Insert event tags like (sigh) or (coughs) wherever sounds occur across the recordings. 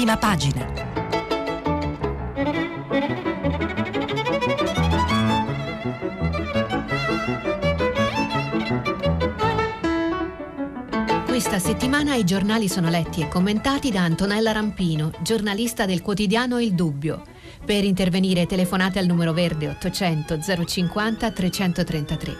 prima pagina. Questa settimana i giornali sono letti e commentati da Antonella Rampino, giornalista del quotidiano Il Dubbio. Per intervenire telefonate al numero verde 800 050 333.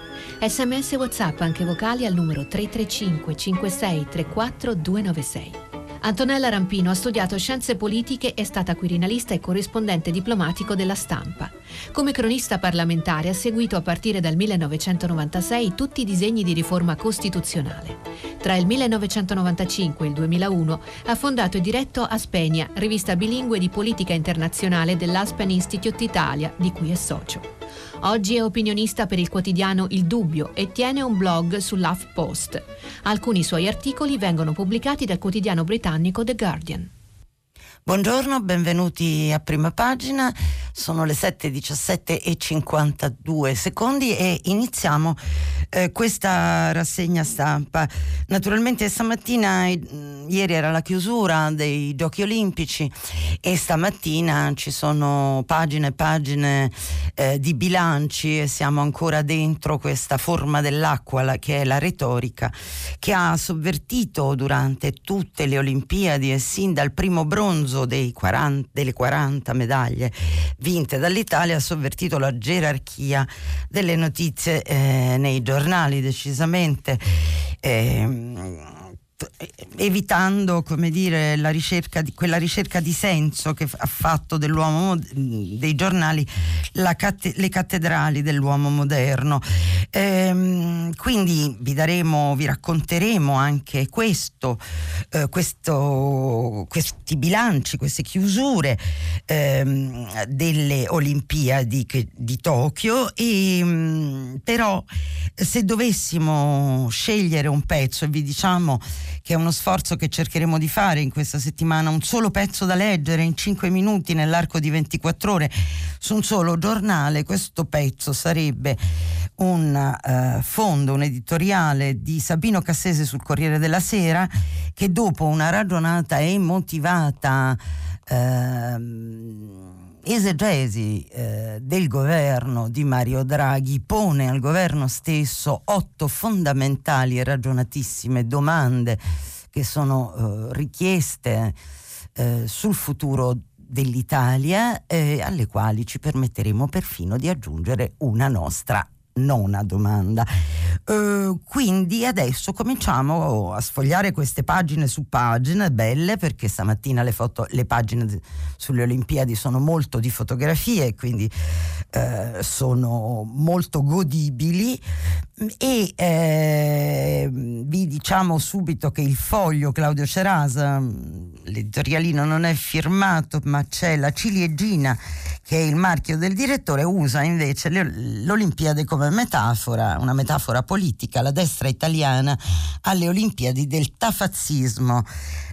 Sms WhatsApp anche vocali al numero 335 56 34 296. Antonella Rampino ha studiato scienze politiche, è stata quirinalista e corrispondente diplomatico della stampa. Come cronista parlamentare ha seguito a partire dal 1996 tutti i disegni di riforma costituzionale. Tra il 1995 e il 2001 ha fondato e diretto Aspenia, rivista bilingue di politica internazionale dell'Aspen Institute Italia, di cui è socio. Oggi è opinionista per il quotidiano Il Dubbio e tiene un blog sull'HuffPost. Alcuni suoi articoli vengono pubblicati dal quotidiano britannico The Guardian. Buongiorno, benvenuti a prima pagina. Sono le 7.17 e 52 secondi e iniziamo eh, questa rassegna stampa. Naturalmente stamattina, mm, ieri era la chiusura dei giochi olimpici e stamattina ci sono pagine e pagine eh, di bilanci e siamo ancora dentro questa forma dell'acqua la, che è la retorica che ha sovvertito durante tutte le Olimpiadi e sin dal primo bronzo 40, delle 40 medaglie vinte dall'Italia ha sovvertito la gerarchia delle notizie eh, nei giornali decisamente. Eh, evitando come dire, ricerca di, quella ricerca di senso che ha fatto dell'uomo dei giornali catt- le cattedrali dell'uomo moderno. Ehm, quindi vi daremo, vi racconteremo anche questo, eh, questo questi bilanci, queste chiusure ehm, delle Olimpiadi che, di Tokyo. E, mm, però se dovessimo scegliere un pezzo e vi diciamo che è uno sforzo che cercheremo di fare in questa settimana, un solo pezzo da leggere in 5 minuti nell'arco di 24 ore su un solo giornale, questo pezzo sarebbe un uh, fondo, un editoriale di Sabino Cassese sul Corriere della Sera che dopo una ragionata e motivata uh, esegesi eh, del governo di Mario Draghi pone al governo stesso otto fondamentali e ragionatissime domande che sono eh, richieste eh, sul futuro dell'Italia eh, alle quali ci permetteremo perfino di aggiungere una nostra nona domanda. Uh, quindi adesso cominciamo a sfogliare queste pagine su pagine belle perché stamattina le, foto, le pagine sulle Olimpiadi sono molto di fotografie quindi uh, sono molto godibili e eh, vi diciamo subito che il foglio Claudio Cerasa l'editorialino non è firmato ma c'è la ciliegina che è il marchio del direttore usa invece l'Olimpiade come metafora, una metafora politica, la destra italiana alle Olimpiadi del tafazzismo.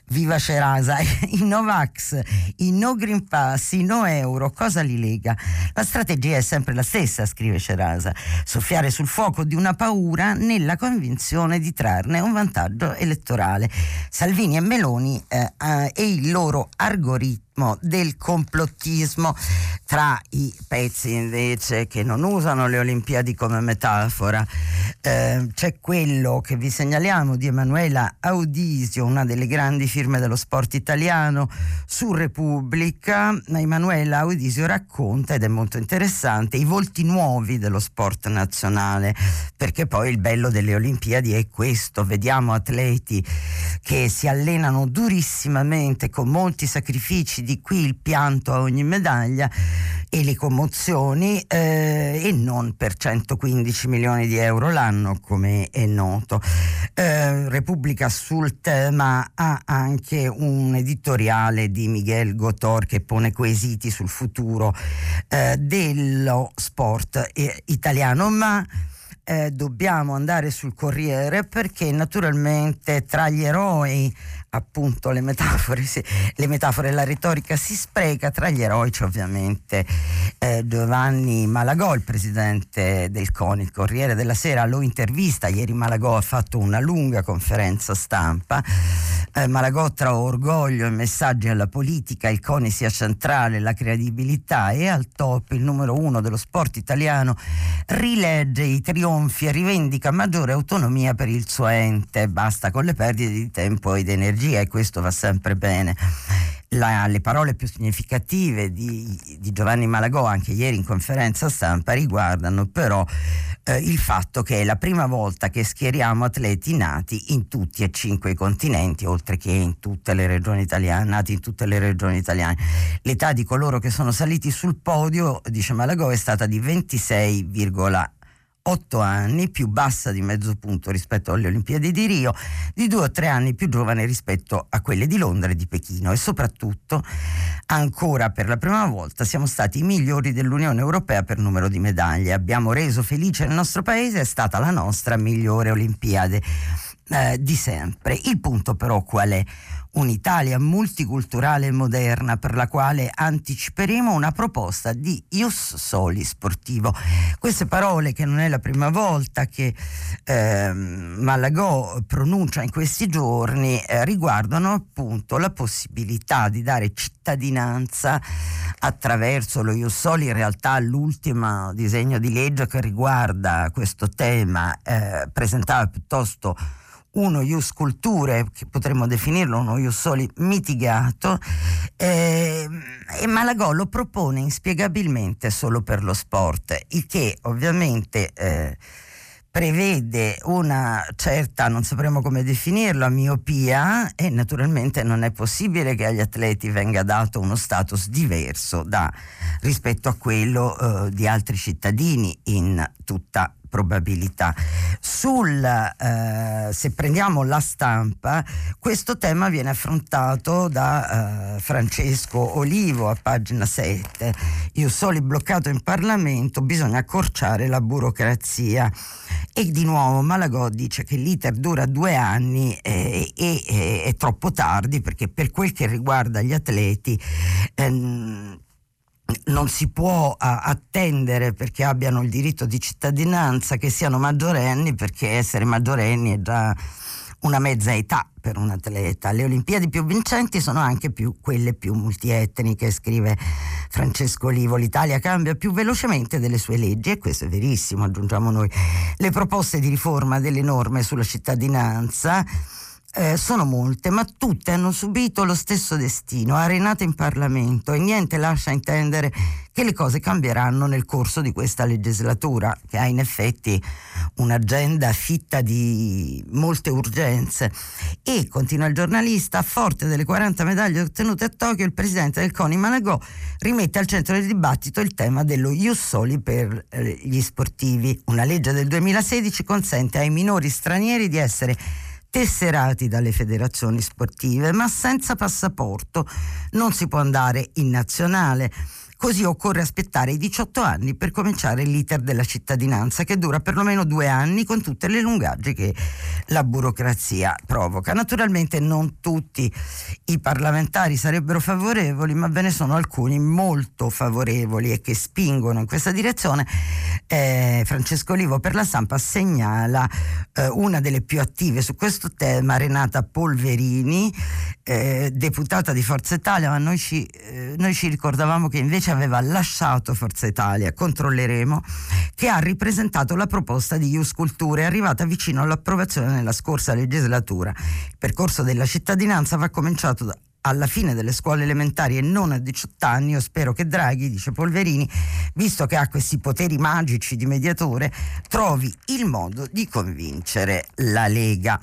Viva Cerasa, (laughs) i Novax, i No Green Pass, i No Euro, cosa li lega? La strategia è sempre la stessa, scrive Cerasa, soffiare sul fuoco di una paura nella convinzione di trarne un vantaggio elettorale. Salvini e Meloni eh, eh, e il loro algoritmo del complottismo tra i pezzi invece che non usano le Olimpiadi come metafora. Eh, c'è quello che vi segnaliamo di Emanuela Audisio una delle grandi firme dello sport italiano su Repubblica. Emanuela Audisio racconta ed è molto interessante i volti nuovi dello sport nazionale perché poi il bello delle Olimpiadi è questo. Vediamo atleti che si allenano durissimamente con molti sacrifici di qui il pianto a ogni medaglia e le commozioni eh, e non per 115 milioni di euro l'anno come è noto. Eh, Repubblica sul tema ha anche un editoriale di Miguel Gotor che pone quesiti sul futuro eh, dello sport eh, italiano, ma eh, dobbiamo andare sul Corriere perché naturalmente tra gli eroi appunto le metafore, le metafore e la retorica si spreca, tra gli eroi c'è ovviamente eh, Giovanni Malagò, il presidente del CONI, il Corriere della Sera lo intervista, ieri Malagò ha fatto una lunga conferenza stampa, eh, Malagò tra orgoglio e messaggi alla politica, il CONI sia centrale, la credibilità. E al top il numero uno dello sport italiano, rilegge i trionfi e rivendica maggiore autonomia per il suo ente, basta con le perdite di tempo ed energia e questo va sempre bene. La, le parole più significative di, di, Giovanni Malagò anche ieri in conferenza stampa riguardano però eh, il fatto che è la prima volta che schieriamo atleti nati in tutti e cinque i continenti oltre che in tutte le regioni italiane nati in tutte le regioni italiane l'età di coloro che sono saliti sul podio dice Malagò è stata di 26,1 8 anni, più bassa di mezzo punto rispetto alle Olimpiadi di Rio, di 2 o 3 anni più giovane rispetto a quelle di Londra e di Pechino e soprattutto ancora per la prima volta siamo stati i migliori dell'Unione Europea per numero di medaglie. Abbiamo reso felice il nostro paese, è stata la nostra migliore Olimpiade eh, di sempre. Il punto però qual è? un'Italia multiculturale e moderna per la quale anticiperemo una proposta di Ius Soli sportivo. Queste parole che non è la prima volta che eh, Malagò pronuncia in questi giorni eh, riguardano appunto la possibilità di dare cittadinanza attraverso lo Ius Soli, in realtà l'ultimo disegno di legge che riguarda questo tema eh, presentava piuttosto uno ius culture, che potremmo definirlo uno ius soli mitigato, eh, e Malagò lo propone inspiegabilmente solo per lo sport, il che ovviamente... Eh, prevede una certa, non sapremo come definirla, miopia e naturalmente non è possibile che agli atleti venga dato uno status diverso da, rispetto a quello eh, di altri cittadini in tutta probabilità. Sul, eh, se prendiamo la stampa, questo tema viene affrontato da eh, Francesco Olivo a pagina 7. Io soli bloccato in Parlamento, bisogna accorciare la burocrazia. E di nuovo Malagò dice che l'iter dura due anni e, e, e è troppo tardi perché per quel che riguarda gli atleti ehm, non si può a, attendere perché abbiano il diritto di cittadinanza che siano maggiorenni perché essere maggiorenni è già una mezza età per un atleta. Le Olimpiadi più vincenti sono anche più quelle più multietniche, scrive Francesco Olivo. L'Italia cambia più velocemente delle sue leggi e questo è verissimo, aggiungiamo noi. Le proposte di riforma delle norme sulla cittadinanza eh, sono molte, ma tutte hanno subito lo stesso destino, arenate in Parlamento e niente lascia intendere che le cose cambieranno nel corso di questa legislatura, che ha in effetti un'agenda fitta di molte urgenze. E, continua il giornalista, forte delle 40 medaglie ottenute a Tokyo, il presidente del CONI Managò rimette al centro del dibattito il tema dello Ius Soli per eh, gli sportivi. Una legge del 2016 consente ai minori stranieri di essere tesserati dalle federazioni sportive, ma senza passaporto non si può andare in nazionale. Così occorre aspettare i 18 anni per cominciare l'iter della cittadinanza che dura perlomeno due anni con tutte le lungaggini che la burocrazia provoca. Naturalmente non tutti i parlamentari sarebbero favorevoli, ma ve ne sono alcuni molto favorevoli e che spingono in questa direzione. Eh, Francesco Olivo per la stampa segnala eh, una delle più attive su questo tema, Renata Polverini, eh, deputata di Forza Italia, ma noi ci, eh, noi ci ricordavamo che invece aveva lasciato Forza Italia, controlleremo, che ha ripresentato la proposta di Ius Culture, arrivata vicino all'approvazione nella scorsa legislatura. Il percorso della cittadinanza va cominciato da, alla fine delle scuole elementari e non a 18 anni, io spero che Draghi, dice Polverini, visto che ha questi poteri magici di mediatore, trovi il modo di convincere la Lega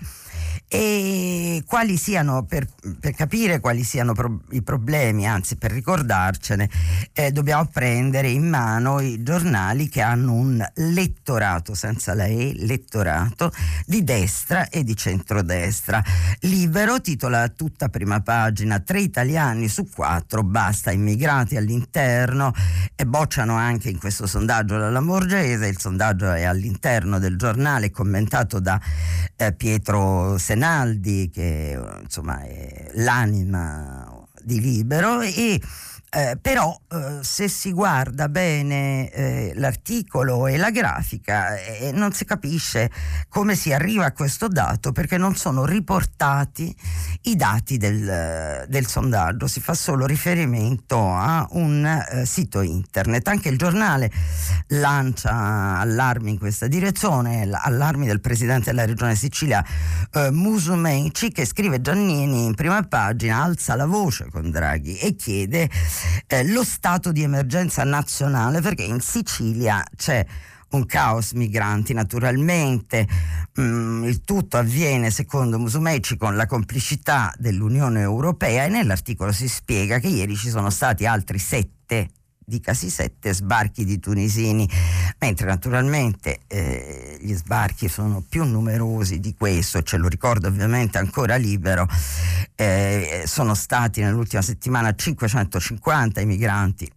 e quali siano, per, per capire quali siano pro, i problemi, anzi per ricordarcene, eh, dobbiamo prendere in mano i giornali che hanno un lettorato, senza la E, lettorato, di destra e di centrodestra. Libero titola tutta prima pagina, tre italiani su quattro, basta immigrati all'interno e bocciano anche in questo sondaggio la Lamorgese, il sondaggio è all'interno del giornale commentato da eh, Pietro Senaldi che insomma è l'anima di Libero e eh, però eh, se si guarda bene eh, l'articolo e la grafica eh, non si capisce come si arriva a questo dato perché non sono riportati i dati del, del sondaggio, si fa solo riferimento a un eh, sito internet. Anche il giornale lancia allarmi in questa direzione, allarmi del presidente della regione Sicilia Musumeci che scrive Giannini in prima pagina, alza la voce con Draghi e chiede eh, lo stato di emergenza nazionale perché in Sicilia c'è un caos migranti naturalmente, mm, il tutto avviene secondo Musumeci con la complicità dell'Unione Europea e nell'articolo si spiega che ieri ci sono stati altri sette dicasi sette sbarchi di tunisini, mentre naturalmente eh, gli sbarchi sono più numerosi di questo, ce lo ricordo ovviamente ancora libero, eh, sono stati nell'ultima settimana 550 i migranti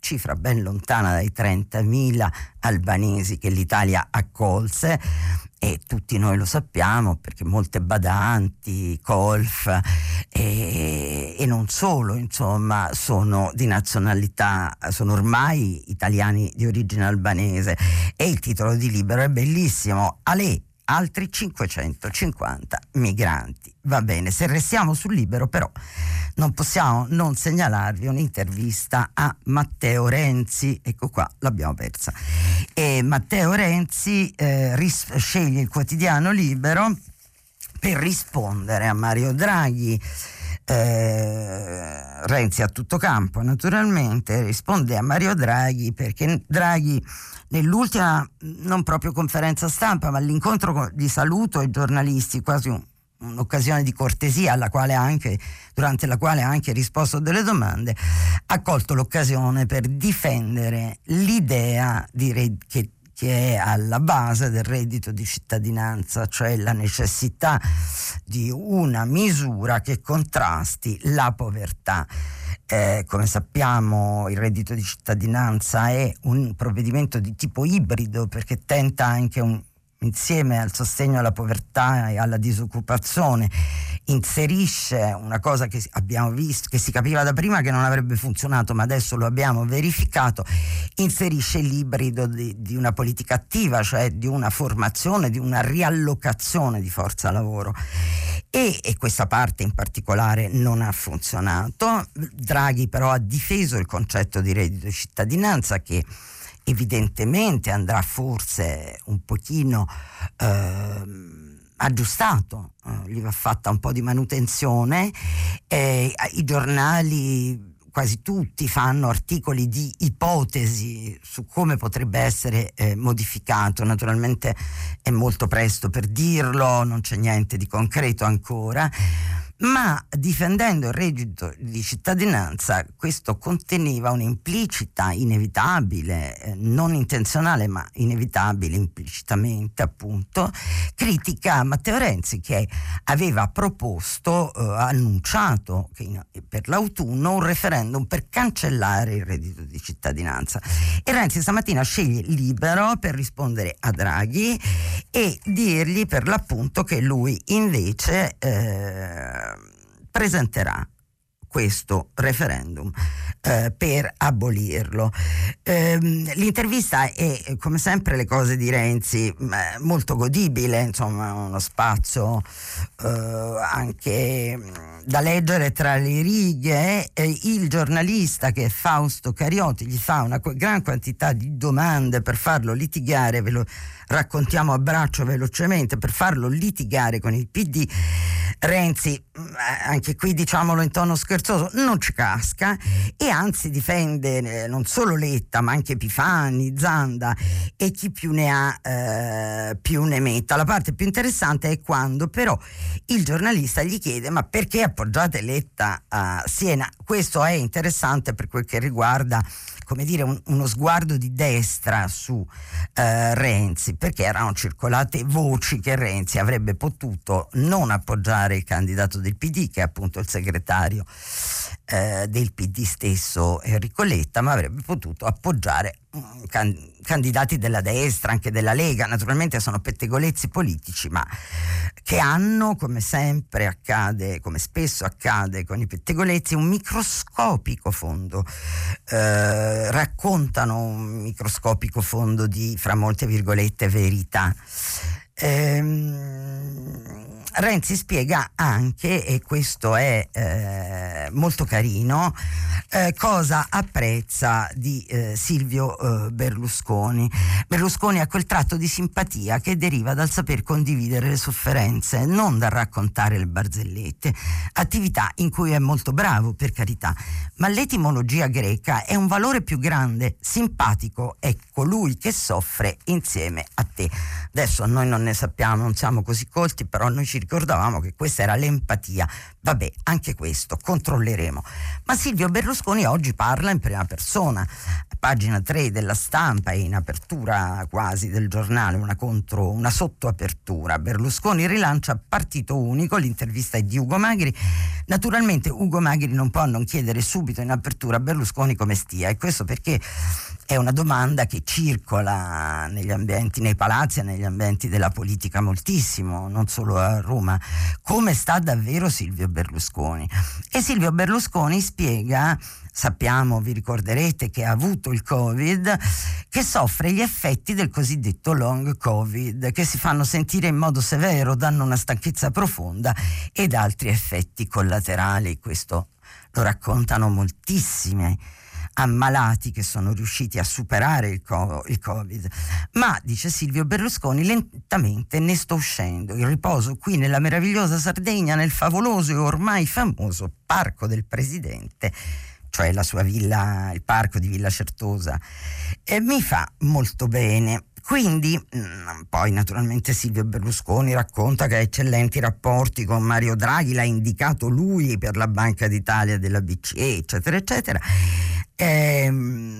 cifra ben lontana dai 30.000 albanesi che l'Italia accolse. E tutti noi lo sappiamo perché molte badanti, colf e, e, non solo, insomma, sono di nazionalità, sono ormai italiani di origine albanese. E il titolo di libro è bellissimo, Ale altri 550 migranti. Va bene, se restiamo sul libero però non possiamo non segnalarvi un'intervista a Matteo Renzi, ecco qua l'abbiamo persa. E Matteo Renzi eh, ris- sceglie il quotidiano libero per rispondere a Mario Draghi. Eh, Renzi a tutto campo naturalmente risponde a Mario Draghi perché Draghi nell'ultima non proprio conferenza stampa ma l'incontro di saluto ai giornalisti quasi un, un'occasione di cortesia anche, durante la quale ha anche risposto delle domande, ha colto l'occasione per difendere l'idea di, che, che è alla base del reddito di cittadinanza, cioè la necessità di una misura che contrasti la povertà. Eh, come sappiamo il reddito di cittadinanza è un provvedimento di tipo ibrido perché tenta anche un, insieme al sostegno alla povertà e alla disoccupazione, inserisce una cosa che abbiamo visto, che si capiva da prima che non avrebbe funzionato, ma adesso lo abbiamo verificato, inserisce l'ibrido di, di una politica attiva, cioè di una formazione, di una riallocazione di forza lavoro. E, e questa parte in particolare non ha funzionato. Draghi però ha difeso il concetto di reddito di cittadinanza che evidentemente andrà forse un pochino eh, aggiustato, eh, gli va fatta un po' di manutenzione, eh, i giornali quasi tutti fanno articoli di ipotesi su come potrebbe essere eh, modificato, naturalmente è molto presto per dirlo, non c'è niente di concreto ancora ma difendendo il reddito di cittadinanza questo conteneva un'implicita, inevitabile, eh, non intenzionale ma inevitabile implicitamente appunto, critica a Matteo Renzi che aveva proposto, eh, annunciato in, per l'autunno un referendum per cancellare il reddito di cittadinanza. E Renzi stamattina sceglie libero per rispondere a Draghi e dirgli per l'appunto che lui invece... Eh, presenterà questo referendum eh, per abolirlo. Eh, l'intervista è, come sempre, le cose di Renzi, molto godibile, insomma, uno spazio eh, anche da leggere tra le righe. il giornalista che è Fausto Cariotti gli fa una gran quantità di domande per farlo litigare, ve lo raccontiamo a braccio velocemente, per farlo litigare con il PD. Renzi, anche qui diciamolo in tono scherzoso, scherzoso non ci casca e anzi difende eh, non solo Letta ma anche Pifani, Zanda e chi più ne ha eh, più ne metta. La parte più interessante è quando però il giornalista gli chiede ma perché appoggiate Letta a Siena? Questo è interessante per quel che riguarda come dire, un, uno sguardo di destra su eh, Renzi, perché erano circolate voci che Renzi avrebbe potuto non appoggiare il candidato del PD, che è appunto il segretario eh, del PD stesso Enrico Letta, ma avrebbe potuto appoggiare mm, can- candidati della destra, anche della Lega, naturalmente sono pettegolezzi politici, ma che hanno, come sempre accade, come spesso accade con i pettegolezzi, un microscopico fondo, eh, raccontano un microscopico fondo di, fra molte virgolette, verità. Ehm, Renzi spiega anche, e questo è eh, molto carino, eh, cosa apprezza di eh, Silvio eh, Berlusconi. Berlusconi ha quel tratto di simpatia che deriva dal saper condividere le sofferenze, non dal raccontare le barzellette, attività in cui è molto bravo, per carità, ma l'etimologia greca è un valore più grande, simpatico è colui che soffre insieme a te. Adesso noi non ne sappiamo, non siamo così colti, però noi ci ricordavamo che questa era l'empatia. Vabbè, anche questo controlleremo. Ma Silvio Berlusconi oggi parla in prima persona. Pagina 3 della stampa e in apertura quasi del giornale, una, contro, una sottoapertura. Berlusconi rilancia partito unico, l'intervista è di Ugo Magri. Naturalmente Ugo Magri non può non chiedere subito in apertura a Berlusconi come stia e questo perché è una domanda che circola negli ambienti, nei palazzi e negli ambienti della politica moltissimo, non solo a Roma. Come sta davvero Silvio Berlusconi? E Silvio Berlusconi spiega sappiamo, vi ricorderete che ha avuto il Covid, che soffre gli effetti del cosiddetto long Covid, che si fanno sentire in modo severo, danno una stanchezza profonda ed altri effetti collaterali. Questo lo raccontano moltissime ammalati che sono riusciti a superare il, co- il, Covid. Ma, dice Silvio Berlusconi, lentamente ne sto uscendo. Il riposo qui nella meravigliosa Sardegna, nel favoloso e ormai famoso Parco del Presidente, cioè la sua villa, il parco di Villa Certosa, e mi fa molto bene. Quindi, mm, poi naturalmente Silvio Berlusconi racconta che ha eccellenti rapporti con Mario Draghi, l'ha indicato lui per la Banca d'Italia della BCE, eccetera, eccetera. Eh,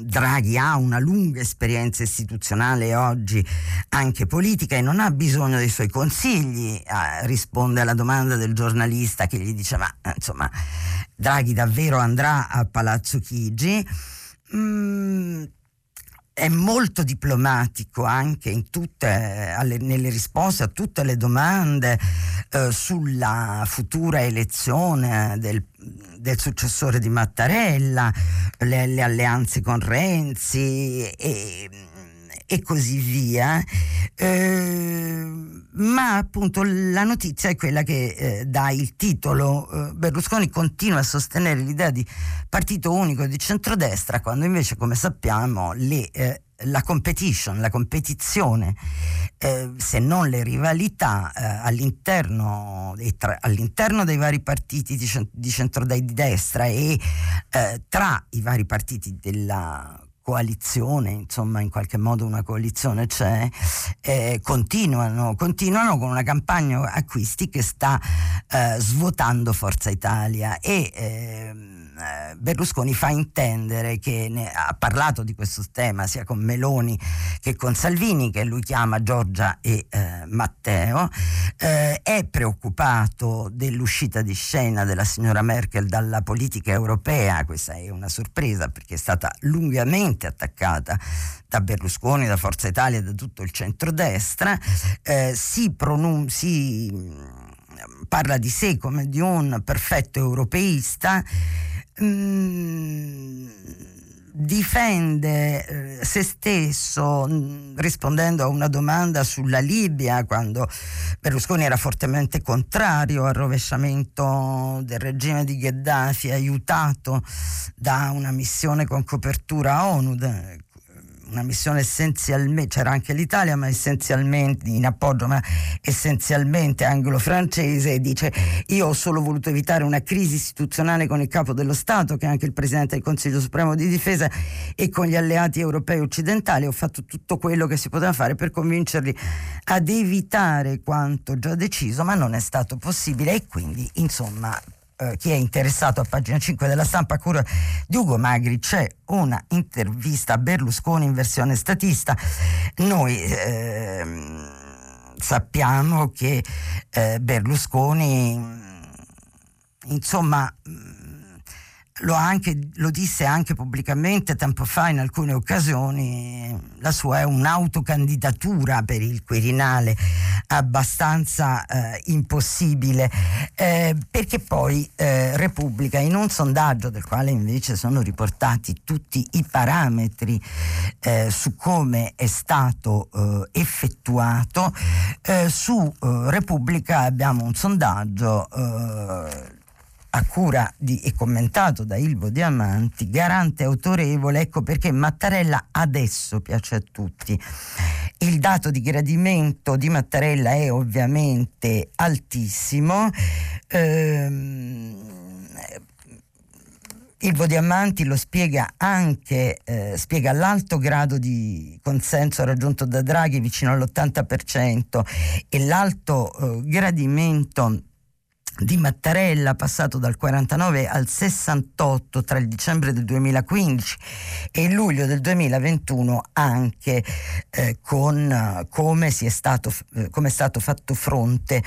Draghi ha una lunga esperienza istituzionale oggi anche politica e non ha bisogno dei suoi consigli, eh, risponde alla domanda del giornalista che gli dice ma insomma Draghi davvero andrà a Palazzo Chigi? Mm, è molto diplomatico anche tutte, alle, nelle risposte a tutte le domande eh, sulla futura elezione del, del, successore di Mattarella, le, le alleanze con Renzi e, e così via. Eh, ma appunto la notizia è quella che eh, dà il titolo. Eh, Berlusconi continua a sostenere l'idea di partito unico di centrodestra, quando invece, come sappiamo, le, eh, la competition, la competizione, eh, se non le rivalità eh, all'interno, tra, all'interno, dei vari partiti di, di centrodestra e eh, tra i vari partiti della coalizione, insomma in qualche modo una coalizione c'è, eh, continuano, continuano con una campagna acquisti che sta eh, svuotando Forza Italia e eh, Berlusconi fa intendere che ha parlato di questo tema sia con Meloni che con Salvini, che lui chiama Giorgia e eh, Matteo, eh, è preoccupato dell'uscita di scena della signora Merkel dalla politica europea, questa è una sorpresa perché è stata lungamente attaccata da Berlusconi, da Forza Italia, da tutto il centrodestra, eh, si, pronun- si mm, parla di sé come di un perfetto europeista Mm, difende eh, se stesso mm, rispondendo a una domanda sulla Libia quando Berlusconi era fortemente contrario al rovesciamento del regime di Gheddafi aiutato da una missione con copertura ONU una missione essenzialmente, c'era anche l'Italia, ma essenzialmente in appoggio, ma essenzialmente anglo-francese, e dice io ho solo voluto evitare una crisi istituzionale con il capo dello Stato, che è anche il Presidente del Consiglio Supremo di Difesa, e con gli alleati europei occidentali. Ho fatto tutto quello che si poteva fare per convincerli ad evitare quanto già deciso, ma non è stato possibile e quindi, insomma, eh, chi è interessato a pagina 5 della stampa a cura di Ugo Magri c'è una intervista a Berlusconi in versione statista. Noi eh, sappiamo che eh, Berlusconi insomma lo, anche, lo, disse anche pubblicamente tempo fa in alcune occasioni, la sua è un'autocandidatura per il Quirinale abbastanza eh, impossibile, eh, perché poi eh, Repubblica in un sondaggio del quale invece sono riportati tutti i parametri eh, su come è stato eh, effettuato, eh, su Repubblica abbiamo un sondaggio a cura di, e commentato da Ilvo Diamanti, garante autorevole, ecco perché Mattarella adesso piace a tutti. Il dato di gradimento di Mattarella è ovviamente altissimo. Ehm, Ilvo Diamanti lo spiega anche, eh, spiega l'alto grado di consenso raggiunto da Draghi vicino all'80% e l'alto eh, gradimento di Mattarella passato dal 49 al 68 tra il dicembre del 2015 e il luglio del 2021 anche eh, con eh, come, è stato, eh, come è stato fatto fronte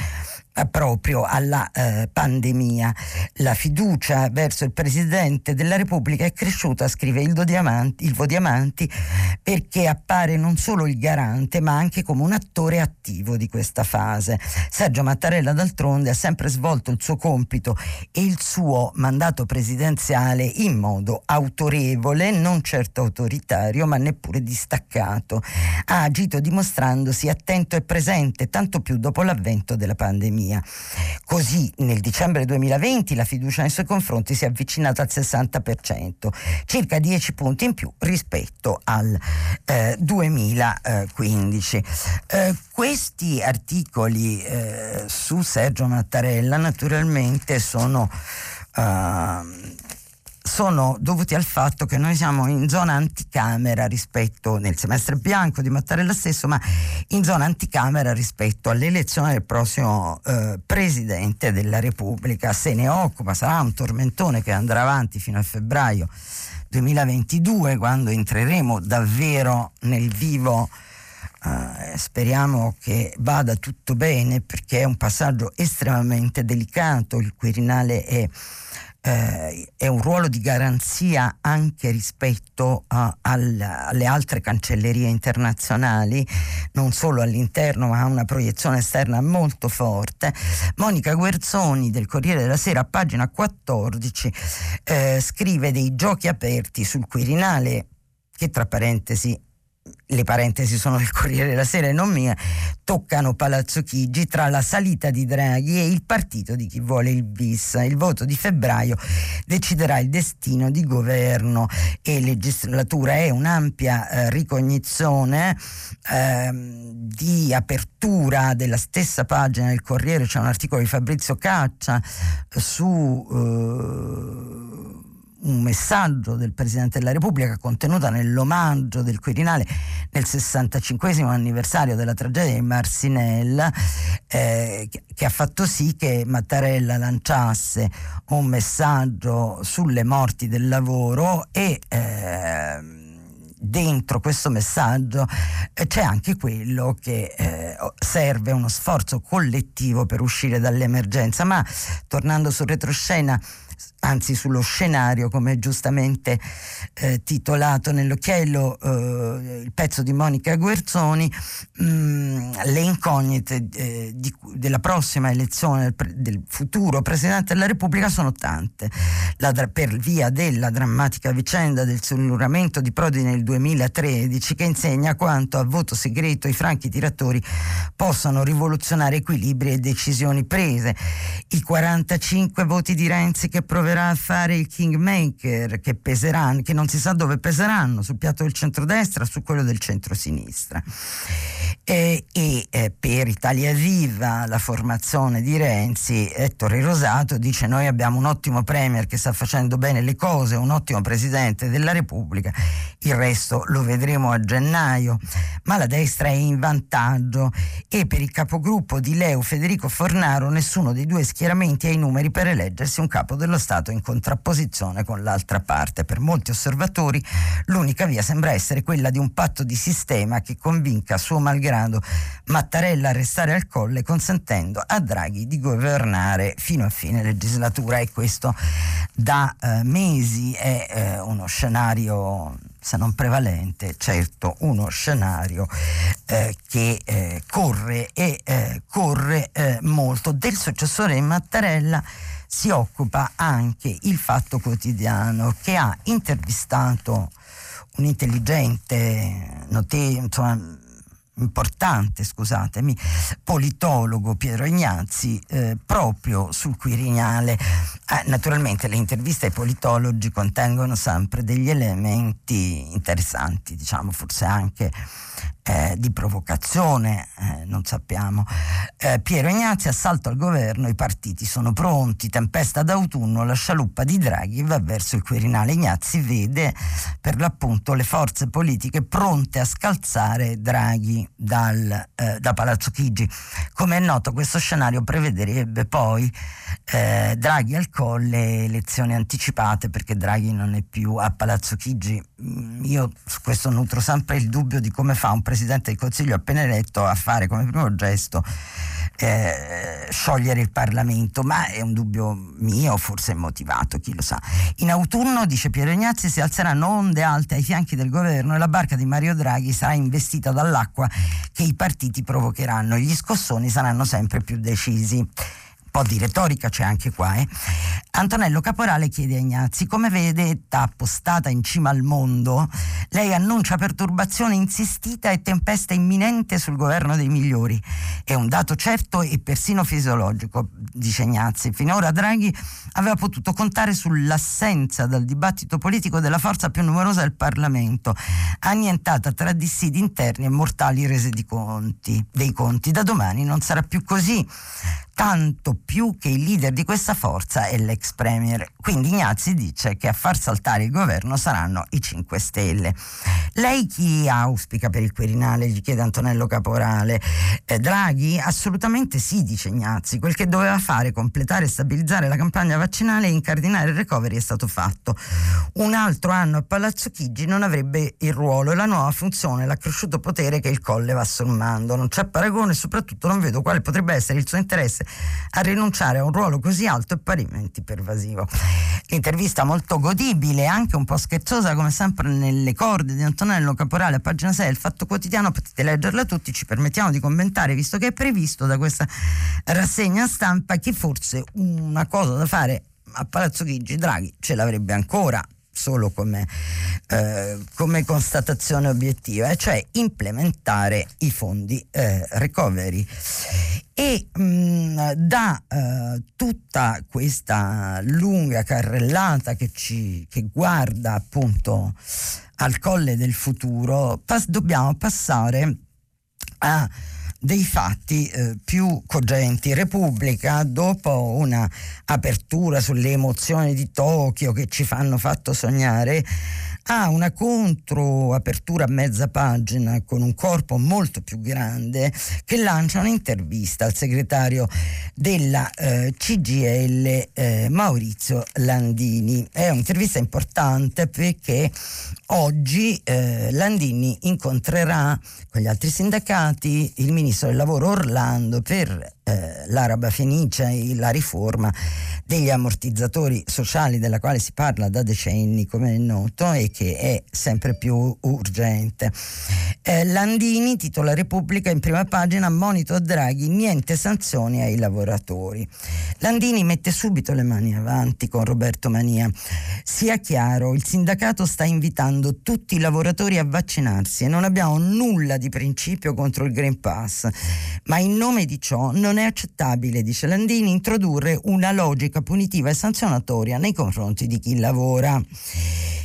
proprio alla eh, pandemia. La fiducia verso il Presidente della Repubblica è cresciuta, scrive Ilvo Diamanti, Ilvo Diamanti, perché appare non solo il garante ma anche come un attore attivo di questa fase. Sergio Mattarella d'altronde ha sempre svolto il suo compito e il suo mandato presidenziale in modo autorevole, non certo autoritario ma neppure distaccato. Ha agito dimostrandosi attento e presente, tanto più dopo l'avvento della pandemia pandemia. Così nel dicembre 2020 la fiducia nei suoi confronti si è avvicinata al 60%, circa 10 punti in più rispetto al eh, 2015. Eh, questi articoli eh, su Sergio Mattarella naturalmente sono Uh, sono dovuti al fatto che noi siamo in zona anticamera rispetto nel semestre bianco di Mattarella stesso, ma in zona anticamera rispetto all'elezione del prossimo eh, presidente della Repubblica. Se ne occupa, sarà un tormentone che andrà avanti fino a febbraio 2022, quando entreremo davvero nel vivo. Uh, speriamo che vada tutto bene perché è un passaggio estremamente delicato, il Quirinale è eh, è un ruolo di garanzia anche rispetto a, al, alle altre cancellerie internazionali, non solo all'interno ma ha una proiezione esterna molto forte. Monica Guerzoni del Corriere della Sera, a pagina 14, eh, scrive dei giochi aperti sul Quirinale che tra parentesi le parentesi sono del Corriere della Sera e non mie, toccano Palazzo Chigi tra la salita di Draghi e il partito di chi vuole il bis. Il voto di febbraio deciderà il destino di governo e legislatura. È un'ampia eh, ricognizione eh, di apertura della stessa pagina del Corriere, c'è un articolo di Fabrizio Caccia su... Eh, un messaggio del Presidente della Repubblica contenuta nell'omaggio del Quirinale nel 65 anniversario della tragedia di Marsinella eh, che ha fatto sì che Mattarella lanciasse un messaggio sulle morti del lavoro e eh, dentro questo messaggio eh, c'è anche quello che eh, serve uno sforzo collettivo per uscire dall'emergenza. Ma tornando sul retroscena anzi sullo scenario, come giustamente eh, titolato nell'occhiello eh, il pezzo di Monica Guerzoni, mh, mm, le incognite eh, di, della prossima elezione del, del, futuro Presidente della Repubblica sono tante. La, per via della drammatica vicenda del sulluramento di Prodi nel 2013 che insegna quanto a voto segreto i franchi tiratori possano rivoluzionare equilibri e decisioni prese. I 45 voti di Renzi che proverà a fare il kingmaker che peseranno, che non si sa dove peseranno, sul piatto del centrodestra, su quello del centrosinistra. E, e eh, per Italia Viva, la formazione di Renzi, Ettore Rosato dice noi abbiamo un ottimo premier che sta facendo bene le cose, un ottimo presidente della Repubblica, il resto lo vedremo a gennaio, ma la destra è in vantaggio e per il capogruppo di Leo Federico Fornaro nessuno dei due schieramenti ha i numeri per eleggersi un capo dello Stato in contrapposizione con l'altra parte. Per molti osservatori l'unica via sembra essere quella di un patto di sistema che convinca suo malgrado grado Mattarella a restare al colle consentendo a Draghi di governare fino a fine legislatura e questo da eh, mesi è eh, uno scenario se non prevalente, certo uno scenario eh, che eh, corre e eh, corre eh, molto. Del successore di Mattarella si occupa anche il Fatto Quotidiano che ha intervistato un intelligente, note, insomma, importante, scusatemi, politologo Piero Ignazzi eh, proprio sul Quirinale. Eh, naturalmente le interviste ai politologi contengono sempre degli elementi interessanti, diciamo forse anche eh, di provocazione, eh, non sappiamo. Eh, Piero Ignazzi, assalto al governo, i partiti sono pronti, tempesta d'autunno, la scialuppa di Draghi va verso il Quirinale. Ignazzi vede per l'appunto le forze politiche pronte a scalzare Draghi dal, eh, da Palazzo Chigi. Come è noto questo scenario prevederebbe poi eh, Draghi al colle, elezioni anticipate perché Draghi non è più a Palazzo Chigi. Mm, io su questo nutro sempre il dubbio di come fa un Presidente del Consiglio appena eletto a fare come primo gesto eh, sciogliere il Parlamento, ma è un dubbio mio, forse motivato, chi lo sa. In autunno, dice Piero Ignazzi, si alzeranno onde alte ai fianchi del governo e la barca di Mario Draghi sarà investita dall'acqua che i partiti provocheranno gli scossoni saranno sempre più decisi po' di retorica c'è anche qua. Eh? Antonello Caporale chiede a Ignazzi, come vedetta appostata in cima al mondo, lei annuncia perturbazione insistita e tempesta imminente sul governo dei migliori. È un dato certo e persino fisiologico, dice Ignazzi. Finora Draghi aveva potuto contare sull'assenza dal dibattito politico della forza più numerosa del Parlamento, annientata tra dissidi interni e mortali rese conti, dei conti. Da domani non sarà più così tanto più che il leader di questa forza è l'ex premier. Quindi Ignazzi dice che a far saltare il governo saranno i 5 Stelle. Lei chi auspica per il Quirinale? gli chiede Antonello Caporale. Eh, Draghi? Assolutamente sì, dice Ignazzi. Quel che doveva fare, completare e stabilizzare la campagna vaccinale e incardinare il recovery è stato fatto. Un altro anno a Palazzo Chigi non avrebbe il ruolo e la nuova funzione, l'accresciuto potere che il Colle va sommando. Non c'è paragone e soprattutto non vedo quale potrebbe essere il suo interesse a rinunciare a un ruolo così alto e parimenti pervasivo. L'intervista molto godibile, anche un po' scherzosa, come sempre nelle corde di Antonello Caporale a pagina 6 del Fatto Quotidiano, potete leggerla tutti, ci permettiamo di commentare, visto che è previsto da questa rassegna stampa, che forse una cosa da fare a Palazzo Chigi Draghi ce l'avrebbe ancora solo come, eh, come constatazione obiettiva, cioè implementare i fondi eh, recovery. E mh, mm, da eh, tutta questa lunga carrellata che, ci, che guarda appunto al colle del futuro, pas- dobbiamo passare a dei fatti eh, più cogenti. Repubblica, dopo una apertura sulle emozioni di Tokyo che ci fanno fatto sognare, ha una controapertura a mezza pagina con un corpo molto più grande che lancia un'intervista al segretario della eh, CGL eh, Maurizio Landini. È un'intervista importante perché oggi eh, Landini incontrerà con gli altri sindacati il ministro del lavoro Orlando per eh, l'araba fenicia e la riforma degli ammortizzatori sociali della quale si parla da decenni come è noto e che è sempre più urgente. Eh, Landini titola Repubblica in prima pagina monito a Draghi niente sanzioni ai lavoratori. Landini mette subito le mani avanti con Roberto Mania. Sia chiaro, il sindacato sta invitando tutti i lavoratori a vaccinarsi e non abbiamo nulla di principio contro il Green Pass, ma in nome di ciò non è accettabile, dice Landini, introdurre una logica punitiva e sanzionatoria nei confronti di chi lavora.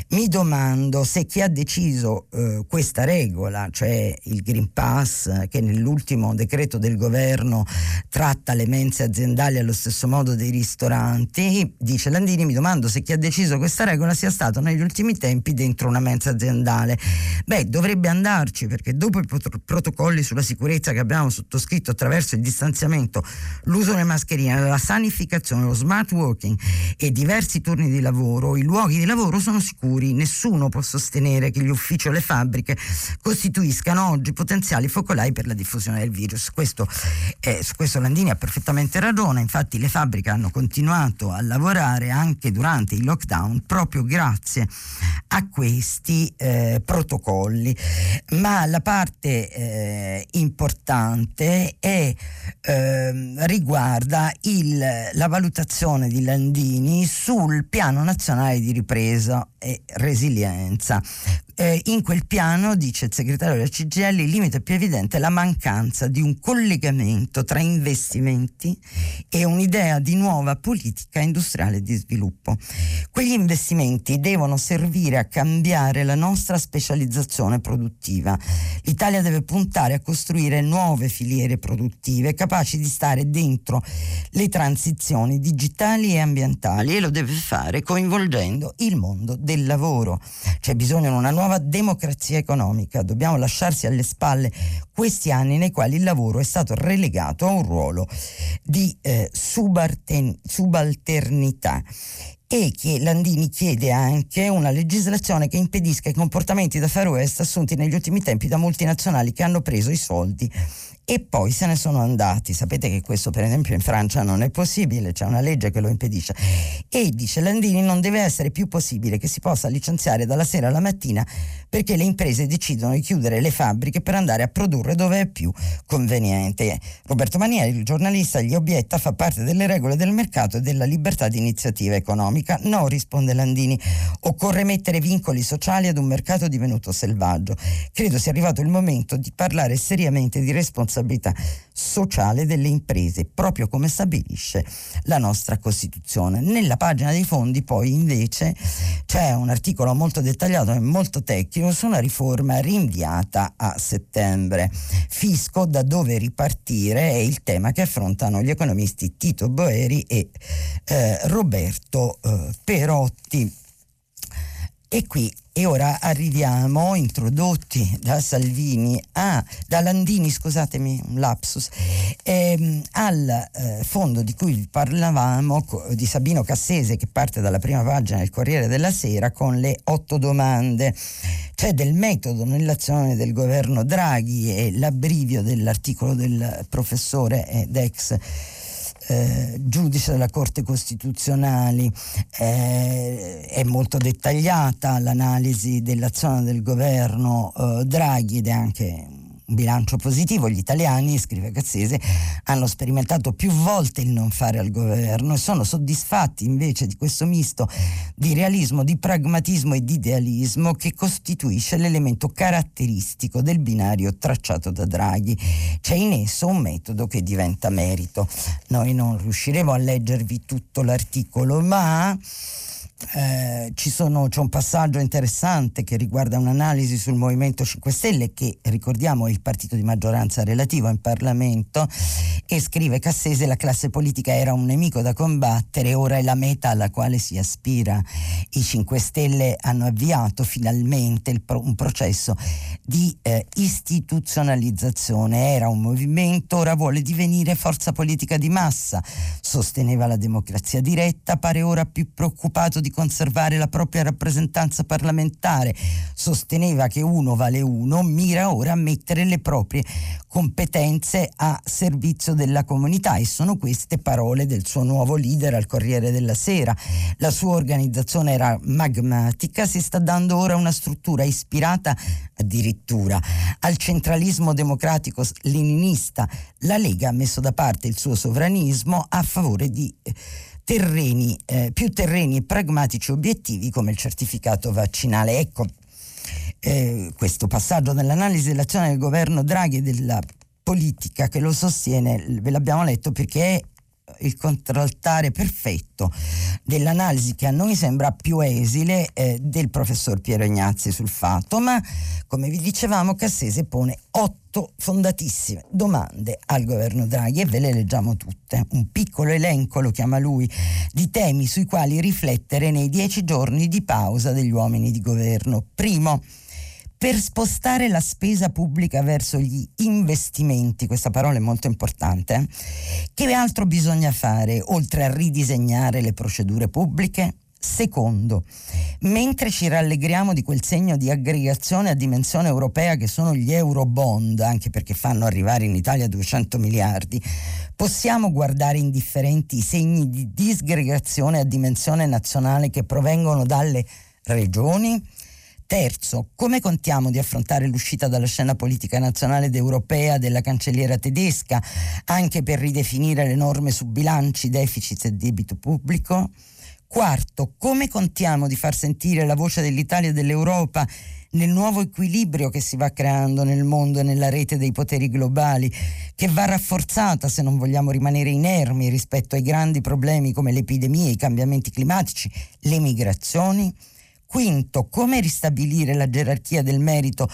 Mi domando se chi ha deciso eh, questa regola, cioè il Green Pass, che nell'ultimo decreto del governo tratta le mense aziendali allo stesso modo dei ristoranti, dice Landini, mi domando se chi ha deciso questa regola sia stato negli ultimi tempi dentro una mensa aziendale. Beh, dovrebbe andarci perché dopo i protocolli sulla sicurezza che abbiamo sottoscritto attraverso il distanziamento, l'uso delle mascherine, la sanificazione, lo smart working e diversi turni di lavoro, i luoghi di lavoro sono sicuri futuri. Nessuno può sostenere che gli uffici o le fabbriche costituiscano oggi potenziali focolai per la diffusione del virus. Questo, eh, su questo Landini ha perfettamente ragione, infatti le fabbriche hanno continuato a lavorare anche durante il lockdown proprio grazie a questi eh, protocolli. Ma la parte eh, importante è, ehm, riguarda il, la valutazione di Landini sul piano nazionale di ripresa e resilienza eh, in quel piano, dice il segretario della CGL, il limite più evidente è la mancanza di un collegamento tra investimenti e un'idea di nuova politica industriale di sviluppo. Quegli investimenti devono servire a cambiare la nostra specializzazione produttiva. L'Italia deve puntare a costruire nuove filiere produttive capaci di stare dentro le transizioni digitali e ambientali e lo deve fare coinvolgendo il mondo del lavoro. C'è bisogno di una nuova nuova democrazia economica. Dobbiamo lasciarsi alle spalle questi anni nei quali il lavoro è stato relegato a un ruolo di eh, subalternità e che Landini chiede anche una legislazione che impedisca i comportamenti da far west assunti negli ultimi tempi da multinazionali che hanno preso i soldi e poi se ne sono andati. Sapete che questo per esempio in Francia non è possibile, c'è una legge che lo impedisce. E dice Landini non deve essere più possibile che si possa licenziare dalla sera alla mattina perché le imprese decidono di chiudere le fabbriche per andare a produrre dove è più conveniente. Roberto Manieri, il giornalista, gli obietta fa parte delle regole del mercato e della libertà di iniziativa economica. No, risponde Landini, occorre mettere vincoli sociali ad un mercato divenuto selvaggio. Credo sia arrivato il momento di parlare seriamente di responsabilità responsabilità sociale delle imprese, proprio come stabilisce la nostra Costituzione. Nella pagina dei fondi poi invece c'è un articolo molto dettagliato e molto tecnico su una riforma rinviata a settembre. Fisco da dove ripartire è il tema che affrontano gli economisti Tito Boeri e eh, Roberto eh, Perotti. E qui e ora arriviamo, introdotti da Salvini, a, da Landini, scusatemi, un lapsus, ehm, al eh, fondo di cui parlavamo, di Sabino Cassese, che parte dalla prima pagina del Corriere della Sera con le otto domande. C'è del metodo nell'azione del governo Draghi e l'abbrivio dell'articolo del professore ed ex eh, giudice della Corte Costituzionale, eh, è molto dettagliata l'analisi dell'azione del governo eh, Draghi ed è anche un bilancio positivo. Gli italiani, scrive Cazzese, hanno sperimentato più volte il non fare al governo e sono soddisfatti invece di questo misto di realismo, di pragmatismo e di idealismo che costituisce l'elemento caratteristico del binario tracciato da Draghi. C'è in esso un metodo che diventa merito. Noi non riusciremo a leggervi tutto l'articolo, ma eh, sono, c'è un passaggio interessante che riguarda un'analisi sul Movimento 5 Stelle che ricordiamo è il partito di maggioranza relativo in Parlamento e scrive Cassese la classe politica era un nemico da combattere ora è la meta alla quale si aspira. I 5 Stelle hanno avviato finalmente pro, un processo di eh, istituzionalizzazione. Era un movimento ora vuole divenire forza politica di massa. Sosteneva la democrazia diretta pare ora più preoccupato di di conservare la propria rappresentanza parlamentare, sosteneva che uno vale uno, mira ora a mettere le proprie competenze a servizio della comunità e sono queste parole del suo nuovo leader al Corriere della Sera. La sua organizzazione era magmatica, si sta dando ora una struttura ispirata addirittura al centralismo democratico leninista. La Lega ha messo da parte il suo sovranismo a favore di terreni, eh, più terreni pragmatici obiettivi come il certificato vaccinale. Ecco, eh, questo passaggio nell'analisi dell'azione del governo Draghi e della politica che lo sostiene, ve l'abbiamo letto perché è il contraltare perfetto dell'analisi che a noi sembra più esile eh, del professor Piero Ignazzi sul fatto, ma come vi dicevamo Cassese pone otto fondatissime domande al governo Draghi e ve le leggiamo tutte. Un piccolo elenco, lo chiama lui, di temi sui quali riflettere nei dieci giorni di pausa degli uomini di governo. Primo, per spostare la spesa pubblica verso gli investimenti, questa parola è molto importante, che altro bisogna fare oltre a ridisegnare le procedure pubbliche? Secondo, mentre ci rallegriamo di quel segno di aggregazione a dimensione europea che sono gli euro bond, anche perché fanno arrivare in Italia 200 miliardi, possiamo guardare indifferenti i segni di disgregazione a dimensione nazionale che provengono dalle regioni? Terzo, come contiamo di affrontare l'uscita dalla scena politica nazionale ed europea della cancelliera tedesca, anche per ridefinire le norme su bilanci, deficit e debito pubblico? Quarto, come contiamo di far sentire la voce dell'Italia e dell'Europa nel nuovo equilibrio che si va creando nel mondo e nella rete dei poteri globali, che va rafforzata se non vogliamo rimanere inermi rispetto ai grandi problemi come le epidemie, i cambiamenti climatici, le migrazioni? Quinto, come ristabilire la gerarchia del merito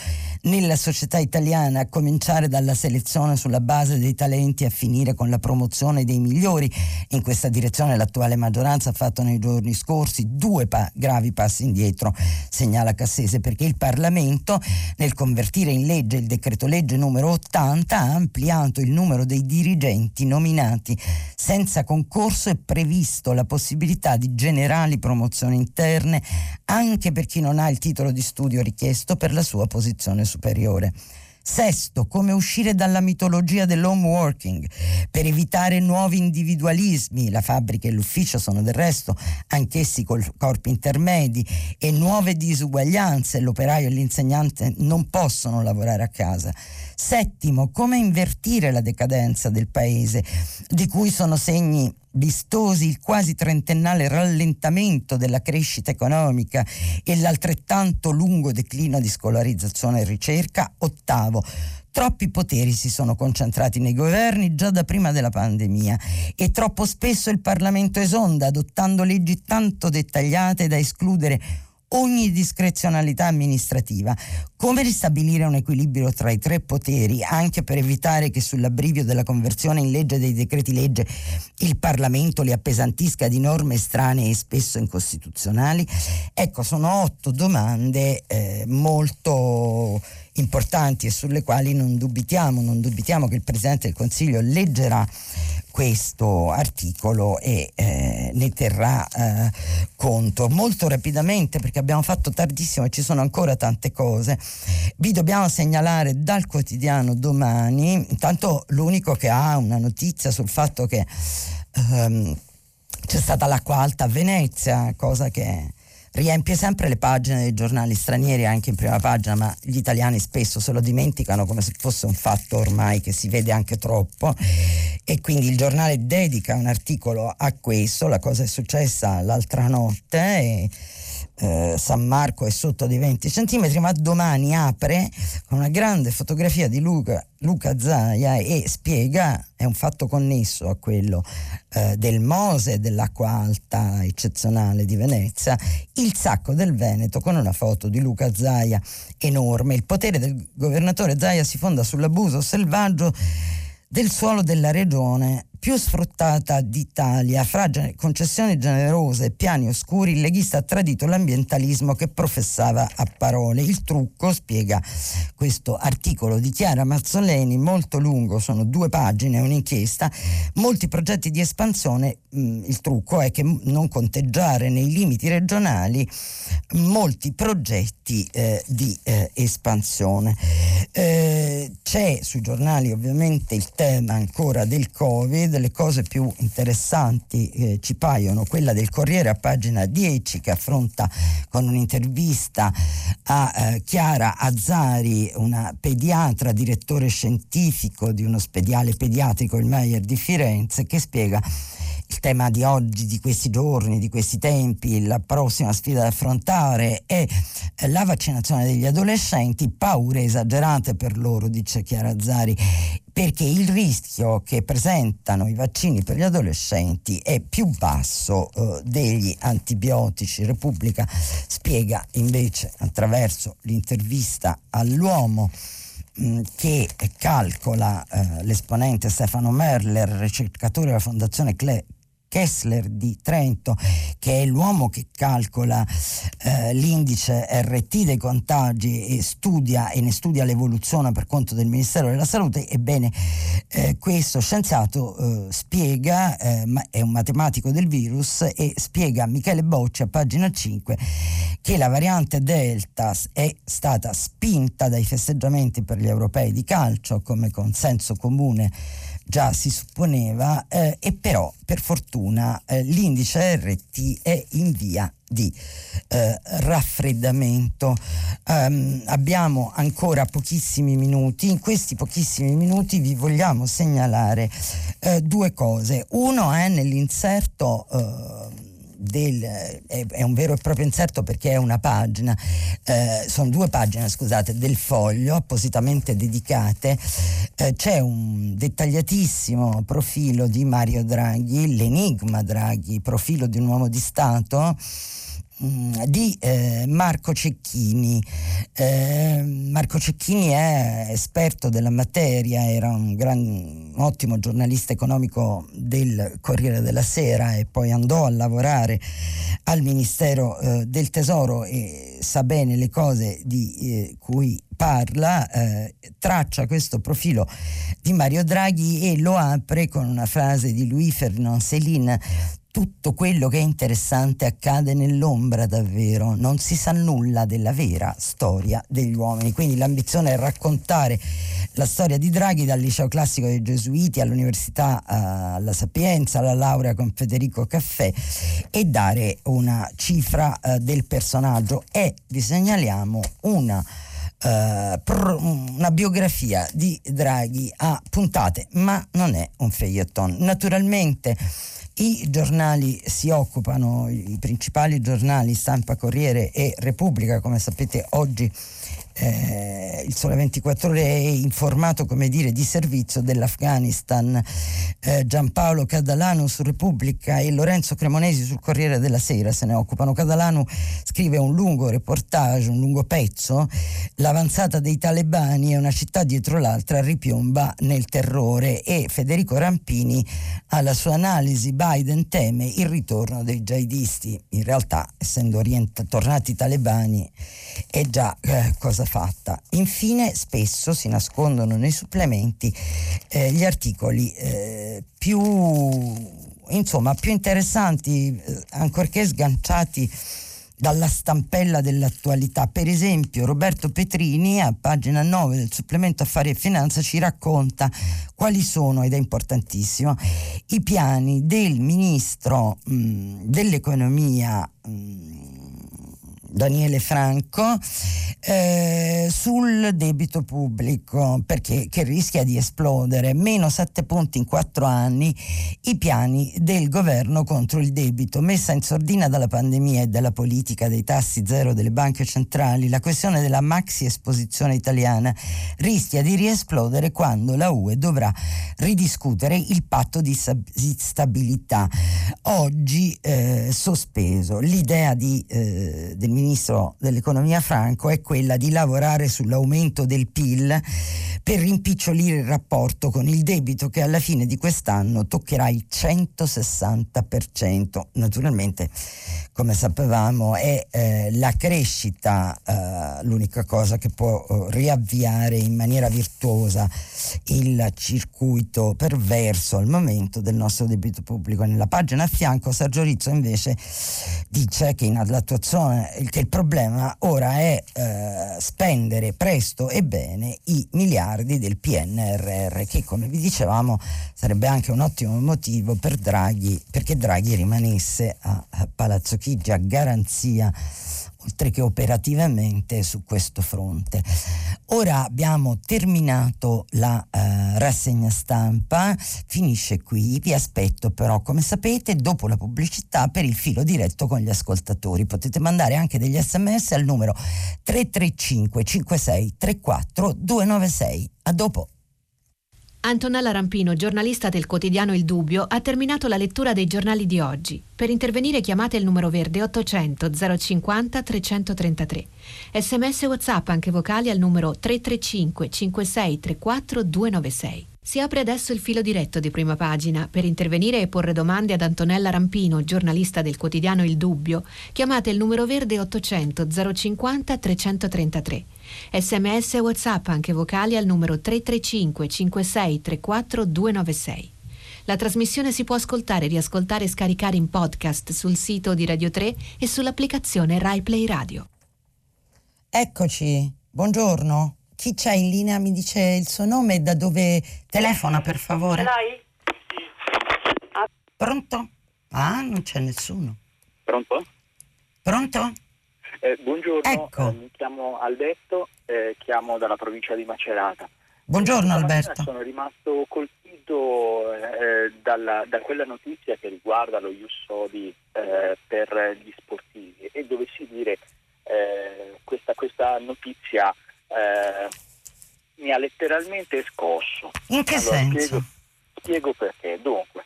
nella società italiana, a cominciare dalla selezione sulla base dei talenti a finire con la promozione dei migliori. In questa direzione l'attuale maggioranza ha fatto nei giorni scorsi due pa- gravi passi indietro, segnala Cassese, perché il Parlamento nel convertire in legge il decreto legge numero 80 ha ampliato il numero dei dirigenti nominati senza concorso e previsto la possibilità di generali promozioni interne anche per chi non ha il titolo di studio richiesto per la sua posizione superiore. Sesto, come uscire dalla mitologia dell'home working per evitare nuovi individualismi. La fabbrica e l'ufficio sono del resto anch'essi corpi intermedi e nuove disuguaglianze. L'operaio e l'insegnante non possono lavorare a casa. Settimo, come invertire la decadenza del paese, di cui sono segni vistosi il quasi trentennale rallentamento della crescita economica e l'altrettanto lungo declino di scolarizzazione e ricerca. Ottavo, Troppi poteri si sono concentrati nei governi già da prima della pandemia e troppo spesso il Parlamento esonda adottando leggi tanto dettagliate da escludere ogni discrezionalità amministrativa. Come ristabilire un equilibrio tra i tre poteri, anche per evitare che sull'abbrivio della conversione in legge dei decreti legge il Parlamento li appesantisca di norme strane e spesso incostituzionali? Ecco, sono otto domande eh, molto importanti e sulle quali non dubitiamo, non dubitiamo che il Presidente del Consiglio leggerà questo articolo e eh, ne terrà eh, conto. Molto rapidamente, perché abbiamo fatto tardissimo e ci sono ancora tante cose, vi dobbiamo segnalare dal quotidiano domani, intanto l'unico che ha una notizia sul fatto che ehm, c'è stata l'acqua alta a Venezia, cosa che riempie sempre le pagine dei giornali stranieri anche in prima pagina, ma gli italiani spesso se lo dimenticano come se fosse un fatto ormai che si vede anche troppo. E quindi il giornale dedica un articolo a questo, la cosa è successa l'altra notte e eh, San Marco è sotto di 20 centimetri, ma domani apre con una grande fotografia di Luca, Luca Zaia e spiega, è un fatto connesso a quello eh, del Mose, dell'acqua alta eccezionale di Venezia, il sacco del Veneto con una foto di Luca Zaia enorme. Il potere del governatore Zaia si fonda sull'abuso selvaggio del suolo della regione più sfruttata d'Italia. Fra concessioni generose e piani oscuri, il leghista ha tradito l'ambientalismo che professava a parole. Il trucco, spiega questo articolo di Chiara Mazzoleni, molto lungo, sono due pagine, un'inchiesta, molti progetti di espansione, mh, mm, il trucco è che non conteggiare nei limiti regionali molti progetti eh, di eh, espansione. Eh, c'è sui giornali ovviamente il tema ancora del Covid, delle cose più interessanti eh, ci paiono. Quella del Corriere a pagina 10 che affronta con un'intervista a eh, Chiara Azzari, una pediatra, direttore scientifico di un ospedale pediatrico, il Meyer di Firenze, che spiega il tema di oggi, di questi giorni, di questi tempi, la prossima sfida da affrontare è la vaccinazione degli adolescenti, paure esagerate per loro, dice Chiara Zari, perché il rischio che presentano i vaccini per gli adolescenti è più basso eh, degli antibiotici. Repubblica spiega invece attraverso l'intervista all'uomo mm, che calcola eh, l'esponente Stefano Merler, ricercatore della Fondazione Cle- Kessler di Trento, che è l'uomo che calcola eh, l'indice RT dei contagi e studia e ne studia l'evoluzione per conto del Ministero della Salute, ebbene eh, questo scienziato eh, spiega, eh, è un matematico del virus e spiega a Michele Bocci a pagina 5 che la variante Delta è stata spinta dai festeggiamenti per gli europei di calcio come consenso comune già si supponeva eh, e però per fortuna eh, l'indice RT è in via di eh, raffreddamento. Um, abbiamo ancora pochissimi minuti, in questi pochissimi minuti vi vogliamo segnalare eh, due cose. Uno è nell'inserto eh, del, è, è, un vero e proprio inserto perché è una pagina, eh, sono due pagine scusate, del foglio appositamente dedicate, eh, c'è un dettagliatissimo profilo di Mario Draghi, l'enigma Draghi, profilo di un uomo di Stato di eh, Marco Cecchini. Eh, Marco Cecchini è esperto della materia, era un, gran, un ottimo giornalista economico del Corriere della Sera e poi andò a lavorare al Ministero eh, del Tesoro e sa bene le cose di eh, cui parla, eh, traccia questo profilo di Mario Draghi e lo apre con una frase di Louis Ferdinand Céline tutto quello che è interessante accade nell'ombra davvero, non si sa nulla della vera storia degli uomini. Quindi l'ambizione è raccontare la storia di Draghi dal liceo classico dei Gesuiti all'università uh, alla Sapienza, alla laurea con Federico Caffè e dare una cifra uh, del personaggio. E vi segnaliamo una pr- una biografia di Draghi a puntate, ma non è un feuilleton. Naturalmente i giornali si occupano, i principali giornali, Stampa, Corriere e Repubblica, come sapete oggi eh, il Sole 24 Ore è informato come dire di servizio dell'Afghanistan. Eh, Giampaolo Cadalano su Repubblica e Lorenzo Cremonesi sul Corriere della Sera se ne occupano. Cadalano scrive un lungo reportage un lungo pezzo. L'avanzata dei talebani è una città dietro l'altra ripiomba nel terrore. E Federico Rampini alla sua analisi Biden teme il ritorno dei jihadisti. In realtà essendo orient- tornati i talebani è già eh, cosa fatta. Infine spesso si nascondono nei supplementi eh, gli articoli eh, più, insomma, più interessanti, eh, ancorché sganciati dalla stampella dell'attualità. Per esempio Roberto Petrini a pagina 9 del supplemento Affari e Finanza ci racconta quali sono, ed è importantissimo, i piani del ministro mh, dell'economia mh, Daniele Franco eh, sul debito pubblico perché che rischia di esplodere. Meno 7 punti in 4 anni i piani del governo contro il debito. Messa in sordina dalla pandemia e dalla politica dei tassi zero delle banche centrali la questione della maxi esposizione italiana rischia di riesplodere quando la UE dovrà ridiscutere il patto di stabilità. Oggi eh, sospeso l'idea di, eh, del ministro ministro dell'economia Franco è quella di lavorare sull'aumento del PIL per rimpicciolire il rapporto con il debito che alla fine di quest'anno toccherà il 160%. Naturalmente, come sapevamo, è eh, la crescita eh, l'unica cosa che può eh, riavviare in maniera virtuosa il circuito perverso al momento del nostro debito pubblico. Nella pagina a fianco Sergio Rizzo invece dice che in che il problema ora è eh, spendere presto e bene i miliardi del PNRR, che come vi dicevamo sarebbe anche un ottimo motivo per Draghi, perché Draghi rimanesse a, a Palazzo Chigi a garanzia oltre che operativamente su questo fronte. Ora abbiamo terminato la eh, rassegna stampa, finisce qui, vi aspetto però come sapete dopo la pubblicità per il filo diretto con gli ascoltatori. Potete mandare anche degli sms al numero 335 56 34 296. A dopo. Antonella Rampino, giornalista del quotidiano Il Dubbio, ha terminato la lettura dei giornali di oggi. Per intervenire chiamate il numero verde 800 050 333. Sms WhatsApp anche vocali al numero 335 5634 296. Si apre adesso il filo diretto di prima pagina. Per intervenire e porre domande ad Antonella Rampino, giornalista del quotidiano Il Dubbio, chiamate il numero verde 800 050 333. Sms e WhatsApp anche vocali al numero 335 56 34 296. La trasmissione si può ascoltare, riascoltare e scaricare in podcast sul sito di Radio 3 e sull'applicazione RaiPlay Radio. Eccoci, buongiorno. Chi c'è in linea mi dice il suo nome e da dove telefona per favore? Lei? Pronto? Ah, non c'è nessuno. Pronto? Pronto? Eh, buongiorno, Ecco. eh, mi chiamo Alberto, eh, chiamo dalla provincia di Macerata. Buongiorno Alberto. Sono rimasto colpito eh, dalla- da quella notizia che riguarda lo Ius Soli eh, per gli sportivi e dovessi dire eh, questa, questa notizia eh, mi ha letteralmente scosso. In che Allora, senso? Spiego, spiego perché. Dunque,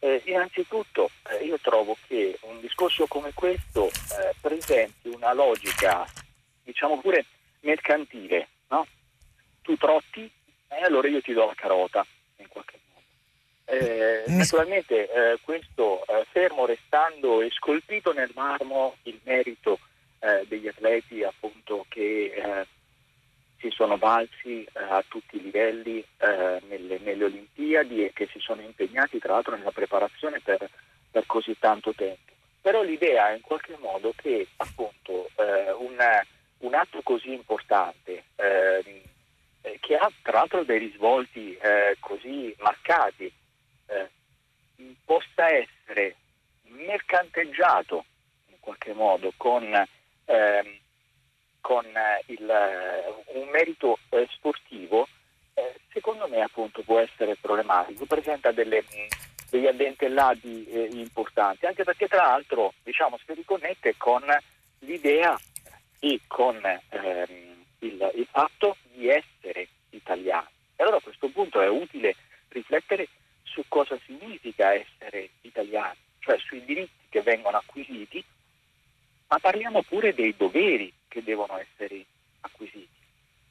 eh, innanzitutto eh, io trovo che un discorso come questo presenti una logica, diciamo pure mercantile, no? Tu trotti e allora io ti do la carota, in qualche modo. Eh, naturalmente eh, questo eh, fermo restando e scolpito nel marmo il merito eh, degli atleti appunto che eh, si sono valsi eh, a tutti i livelli eh, nelle, nelle Olimpiadi e che si sono impegnati tra l'altro nella preparazione per, per così tanto tempo. Però l'idea è in qualche modo che appunto eh, un, un atto così importante ehm, eh, che ha tra l'altro dei risvolti eh, così marcati eh, possa essere mercanteggiato in qualche modo con, ehm, con eh, il, eh, un merito eh, sportivo, eh, secondo me appunto può essere problematico, presenta delle, mh, degli addentellati importanti, anche perché tra l'altro diciamo, si riconnette con l'idea e con ehm, il, il fatto di essere italiani. E allora a questo punto è utile riflettere su cosa significa essere italiani, cioè sui diritti che vengono acquisiti, ma parliamo pure dei doveri che devono essere acquisiti,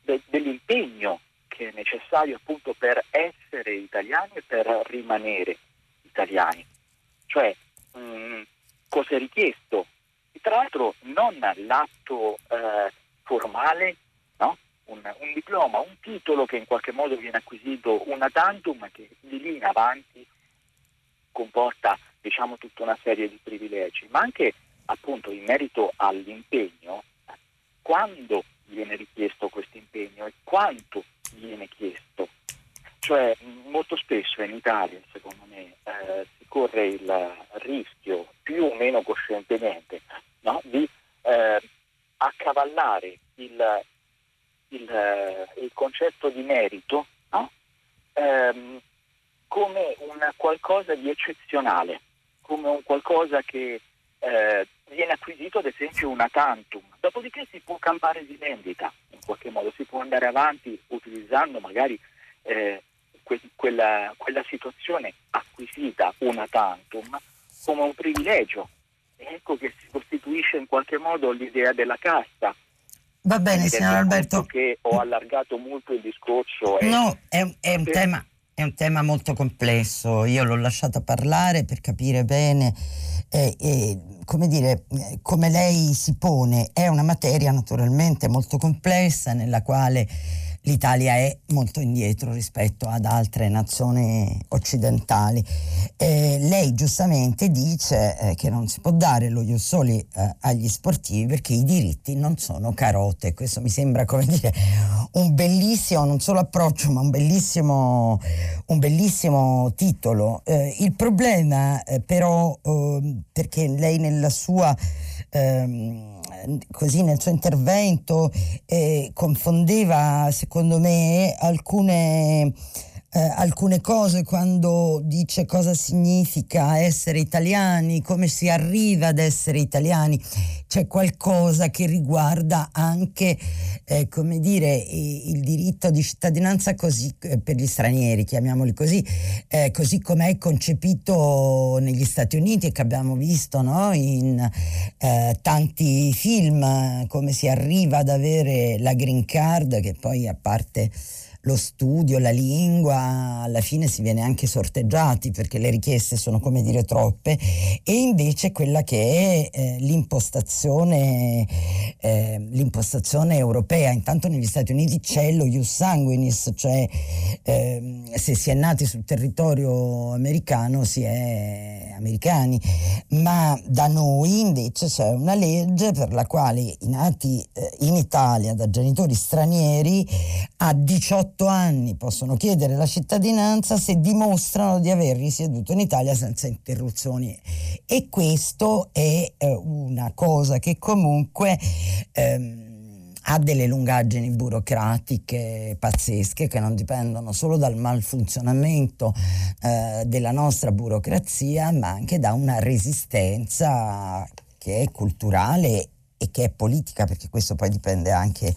de- dell'impegno che è necessario appunto per essere italiani e per rimanere italiani. Cioè, mh, cosa è richiesto? Tra l'altro non l'atto eh, formale, no? un, un diploma, un titolo che in qualche modo viene acquisito una tantum che di lì in avanti comporta diciamo tutta una serie di privilegi, ma anche appunto in merito all'impegno, quando viene richiesto questo impegno e quanto viene chiesto. Cioè molto spesso in Italia, secondo me, eh, si corre il rischio, più o meno coscientemente, no? di eh, accavallare il, il, eh, il concetto di merito no? Ehm, come un qualcosa di eccezionale, come un qualcosa che eh, viene acquisito ad esempio una tantum, dopodiché si può campare di vendita in qualche modo, si può andare avanti utilizzando magari eh, que- quella, quella situazione acquisita una tantum come un privilegio. Ecco che si costituisce in qualche modo l'idea della casta. Va bene, signor Alberto. che ho allargato molto il discorso. e- No, è, un- è un tema, è un tema molto complesso. Io l'ho lasciata parlare per capire bene eh, e, come dire, eh, come lei si pone. È una materia naturalmente molto complessa nella quale l'Italia è molto indietro rispetto ad altre nazioni occidentali. Eh, lei giustamente dice eh, che non si può dare lo Ius Soli eh, agli sportivi perché i diritti non sono carote. Questo mi sembra come dire un bellissimo, non solo approccio, ma un bellissimo, un bellissimo titolo. Eh, il problema eh, però, eh, perché lei nella sua ehm, così nel suo intervento eh, confondeva secondo me alcune eh, alcune cose quando dice cosa significa essere italiani, come si arriva ad essere italiani. C'è qualcosa che riguarda anche, eh, come dire, il diritto di cittadinanza così, eh, per gli stranieri, chiamiamoli così, eh, così come è concepito negli Stati Uniti e che abbiamo visto no? in eh, tanti film, come si arriva ad avere la green card, che poi a parte lo studio, la lingua, alla fine si viene anche sorteggiati perché le richieste sono come dire troppe e invece quella che è eh, l'impostazione, eh, l'impostazione europea. Intanto negli Stati Uniti c'è lo ius sanguinis, cioè eh, se si è nati sul territorio americano si è americani, ma da noi invece c'è una legge per la quale i nati eh, in Italia da genitori stranieri a 18 18 anni possono chiedere la cittadinanza se dimostrano di aver risieduto in Italia senza interruzioni. E questo è eh, una cosa che comunque... Ehm, ha delle lungaggini burocratiche pazzesche che non dipendono solo dal malfunzionamento eh, della nostra burocrazia, ma anche da una resistenza che è culturale e che è politica, perché questo poi dipende anche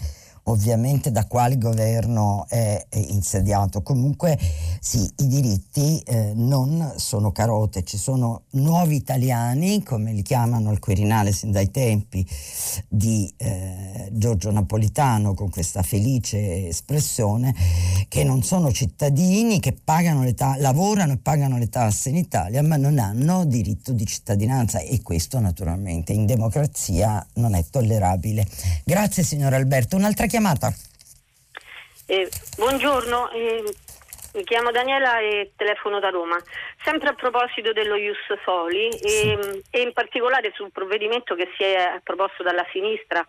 ovviamente da quale governo è, è insediato. Comunque sì, i diritti eh, non sono carote, ci sono nuovi italiani, come li chiamano al Quirinale sin dai tempi di eh, Giorgio Napolitano, con questa felice espressione, che non sono cittadini, che ta- lavorano e pagano le tasse in Italia, ma non hanno diritto di cittadinanza e questo naturalmente in democrazia non è tollerabile. Grazie signor Alberto. Un'altra chiamata. Eh, buongiorno, eh, mi chiamo Daniela e telefono da Roma. Sempre a proposito dello Ius Soli e, e, in particolare sul provvedimento che si è proposto dalla sinistra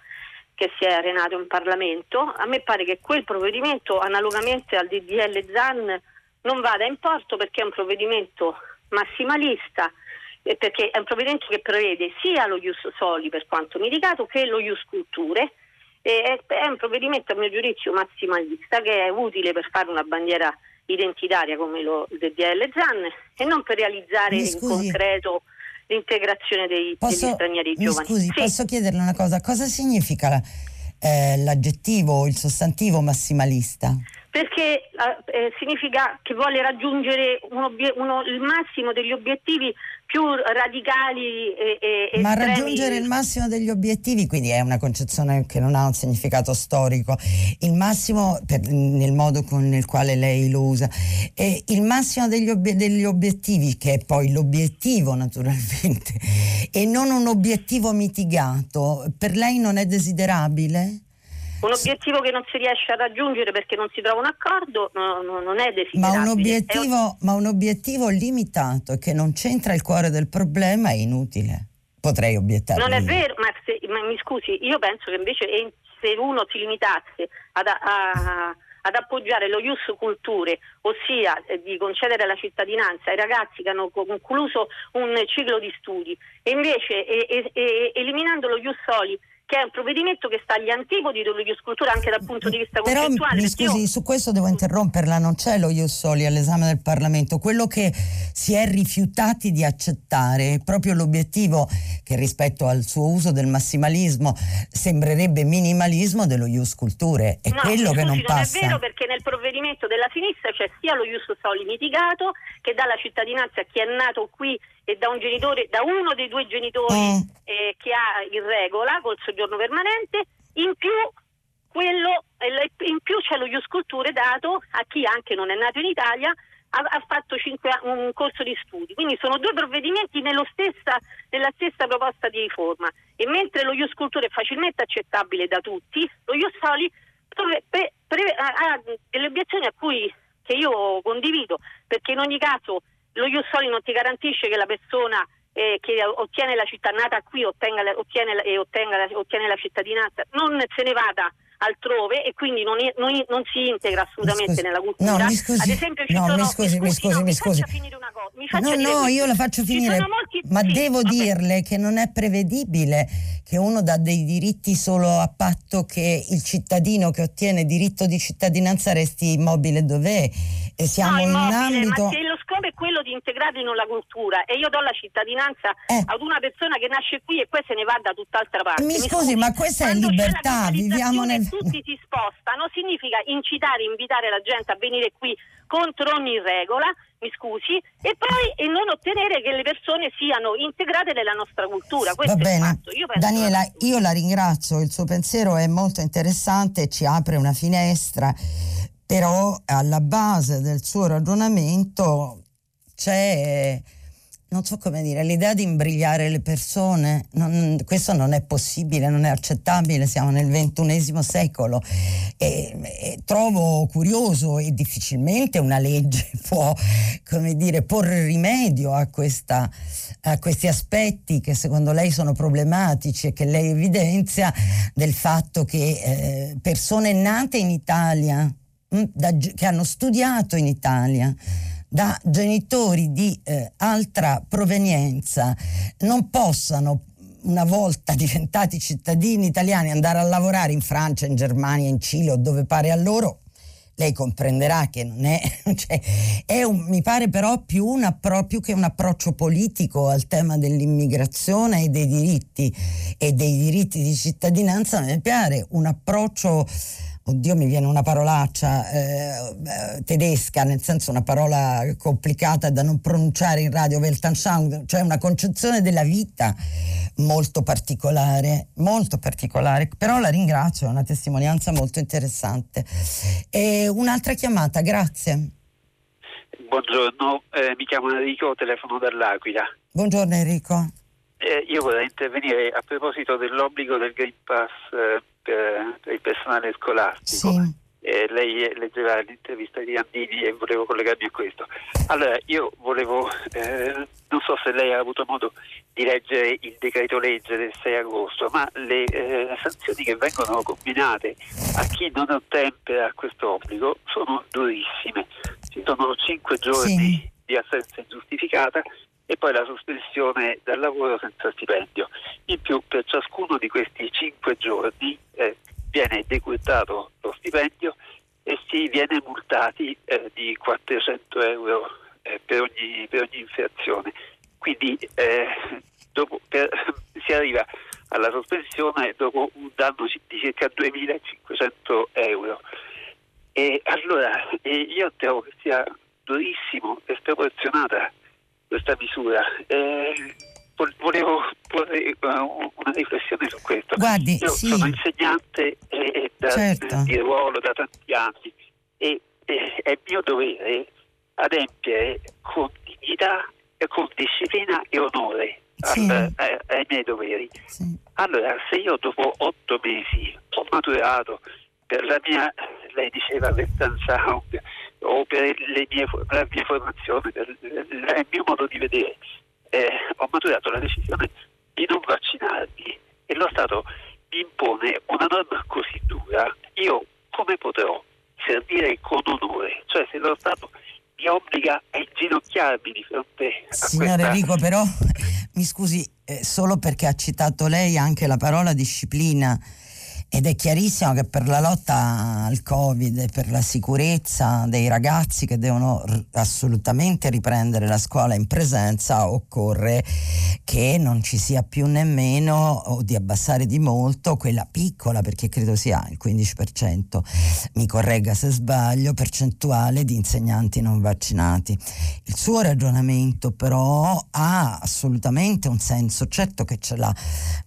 che si è arenato in Parlamento, a me pare che quel provvedimento, analogamente al DDL ZAN, non vada in porto perché è un provvedimento massimalista perché è un provvedimento che prevede sia lo Ius Soli per quanto mitigato che lo Ius Culture è, un provvedimento a mio giudizio massimalista che è utile per fare una bandiera identitaria come lo DDL ZAN e non per realizzare in concreto l'integrazione dei, posso, degli stranieri giovani. Scusi, sì. posso chiederle una cosa? Cosa significa la, eh, l'aggettivo o il sostantivo massimalista? Perché eh, significa che vuole raggiungere obiet- uno, il massimo degli obiettivi più radicali e, e Ma raggiungere il massimo degli obiettivi, quindi è una concezione che non ha un significato storico, il massimo per, nel modo con, nel quale lei lo usa, e il massimo degli, ob- degli obiettivi, che è poi l'obiettivo naturalmente, e non un obiettivo mitigato, per lei non è desiderabile? Un obiettivo che non si riesce a raggiungere perché non si trova un accordo no, no, non è desiderabile. Ma un, ma un obiettivo limitato che non c'entra il cuore del problema è inutile. Potrei obiettare. Non è vero, ma, se, ma, mi scusi, io penso che invece se uno si limitasse ad, a, ad appoggiare lo Ius Culture, ossia eh, di concedere la cittadinanza ai ragazzi che hanno concluso un ciclo di studi, e invece e, e, eliminando lo Ius Soli che è un provvedimento che sta agli antipodi dello Ius Cultura anche dal punto di vista Però, concettuale. Mi scusi, io... su questo devo interromperla, non c'è lo Ius Soli all'esame del Parlamento, quello che si è rifiutati di accettare è proprio l'obiettivo che rispetto al suo uso del massimalismo sembrerebbe minimalismo dello Ius Culture, è no, quello scusi, che non, non passa. Non è vero perché nel provvedimento della sinistra c'è sia lo Ius Soli mitigato che dà la cittadinanza a chi è nato qui e da un genitore, da uno dei due genitori mm. eh, che ha in regola col soggiorno permanente, in più quello, in più c'è lo Ius Culture dato a chi anche non è nato in Italia ha, ha fatto cinque, un corso di studi. Quindi sono due provvedimenti stessa, nella stessa proposta di riforma. E mentre lo Ius Culture è facilmente accettabile da tutti, lo Ius Soli ha delle obiezioni a cui che io condivido, perché in ogni caso lo Ius Soli non ti garantisce che la persona eh, che ottiene la cittadinanza qui ottenga, ottiene, e ottenga, ottiene la cittadinanza non se ne vada altrove e quindi non, non, non si integra assolutamente nella cultura. No, mi scusi, Ad esempio, ci no, sono, mi scusi, mi scusi, no, mi scusi. finire una cosa. Mi no, no, io la faccio finire, molti, ma sì, devo vabbè. dirle che non è prevedibile che uno dà dei diritti solo a patto che il cittadino che ottiene diritto di cittadinanza resti immobile dov'è e siamo no, in un ambito... Ma se lo scopo è quello di integrarli nella cultura e io do la cittadinanza eh. ad una persona che nasce qui e poi se ne va da tutt'altra parte. Mi, Mi scusi, ma questa è libertà, viviamo nel... Tutti si spostano, significa incitare, invitare la gente a venire qui contro ogni regola, mi scusi, e poi e non ottenere che le persone siano integrate nella nostra cultura. Questo Va bene. Io Daniela, io la ringrazio, il suo pensiero è molto interessante, ci apre una finestra però alla base del suo ragionamento c'è non so come dire, l'idea di imbrigliare le persone, non, questo non è possibile, non è accettabile, siamo nel ventunesimo secolo e, e, trovo curioso e difficilmente una legge (laughs) può, come dire, porre rimedio a, questa, a questi aspetti che secondo lei sono problematici e che lei evidenzia del fatto che eh, persone nate in Italia, mh, mm, da, che hanno studiato in Italia, da genitori di eh, altra provenienza non possano una volta (laughs) diventati cittadini italiani andare a lavorare in Francia, in Germania, in Cile o dove pare a loro, lei comprenderà che non è, (laughs) cioè, è un, mi pare però più, un appro, più che un approccio politico al tema dell'immigrazione e dei diritti e dei diritti di cittadinanza, mi pare un approccio oddio mi viene una parolaccia eh, eh, tedesca, nel senso una parola complicata da non pronunciare in radio, Weltanschauung, cioè una concezione della vita molto particolare, molto particolare, però la ringrazio, è una testimonianza molto interessante. E un'altra chiamata, grazie. Buongiorno, eh, mi chiamo Enrico, telefono dall'Aquila. Buongiorno Enrico. Eh, io vorrei intervenire a proposito dell'obbligo del Green Pass eh, per, per, il personale scolastico. Sì. Eh, lei leggeva l'intervista di Andini e volevo collegarmi a questo. Allora, io volevo, eh, non so se lei ha avuto modo di leggere il decreto legge del 6 agosto, ma le eh, sanzioni che vengono combinate a chi non ottempera a questo obbligo sono durissime. Ci sono 5 giorni sì. di assenza ingiustificata e poi la sospensione dal lavoro senza stipendio. In più per ciascuno di questi cinque giorni eh, viene decurtato lo stipendio e si viene multati eh, di 400 euro eh, per, ogni, per, ogni, infrazione. Quindi eh, dopo, per, (laughs) si arriva alla sospensione dopo un danno di circa 2.500 euro. E allora io trovo che sia durissimo e sproporzionata questa misura. Eh, volevo porre una riflessione su questo. Guardi, Io sì. sono insegnante eh, da, certo. di ruolo da tanti anni e eh, è mio dovere adempiere con dignità, e con disciplina e onore sì. al, ai, ai, miei doveri. Sì. Allora, se io dopo otto mesi ho maturato per la mia, lei diceva, Western o per mie, la mia formazione, per il mio modo di vedere, eh, ho maturato la decisione di non vaccinarmi e lo Stato mi impone una norma così dura, io come potrò servire con onore? Cioè se lo Stato mi obbliga a inginocchiarmi di fronte a Signore questa... Enrico, però mi scusi, eh, solo perché ha citato lei anche la parola disciplina ed è chiarissimo che per la lotta al Covid e per la sicurezza dei ragazzi che devono r- assolutamente riprendere la scuola in presenza occorre che non ci sia più nemmeno o di abbassare di molto quella piccola, perché credo sia il 15%, mi corregga se sbaglio, percentuale di insegnanti non vaccinati. Il suo ragionamento però ha assolutamente un senso, certo che ce l'ha.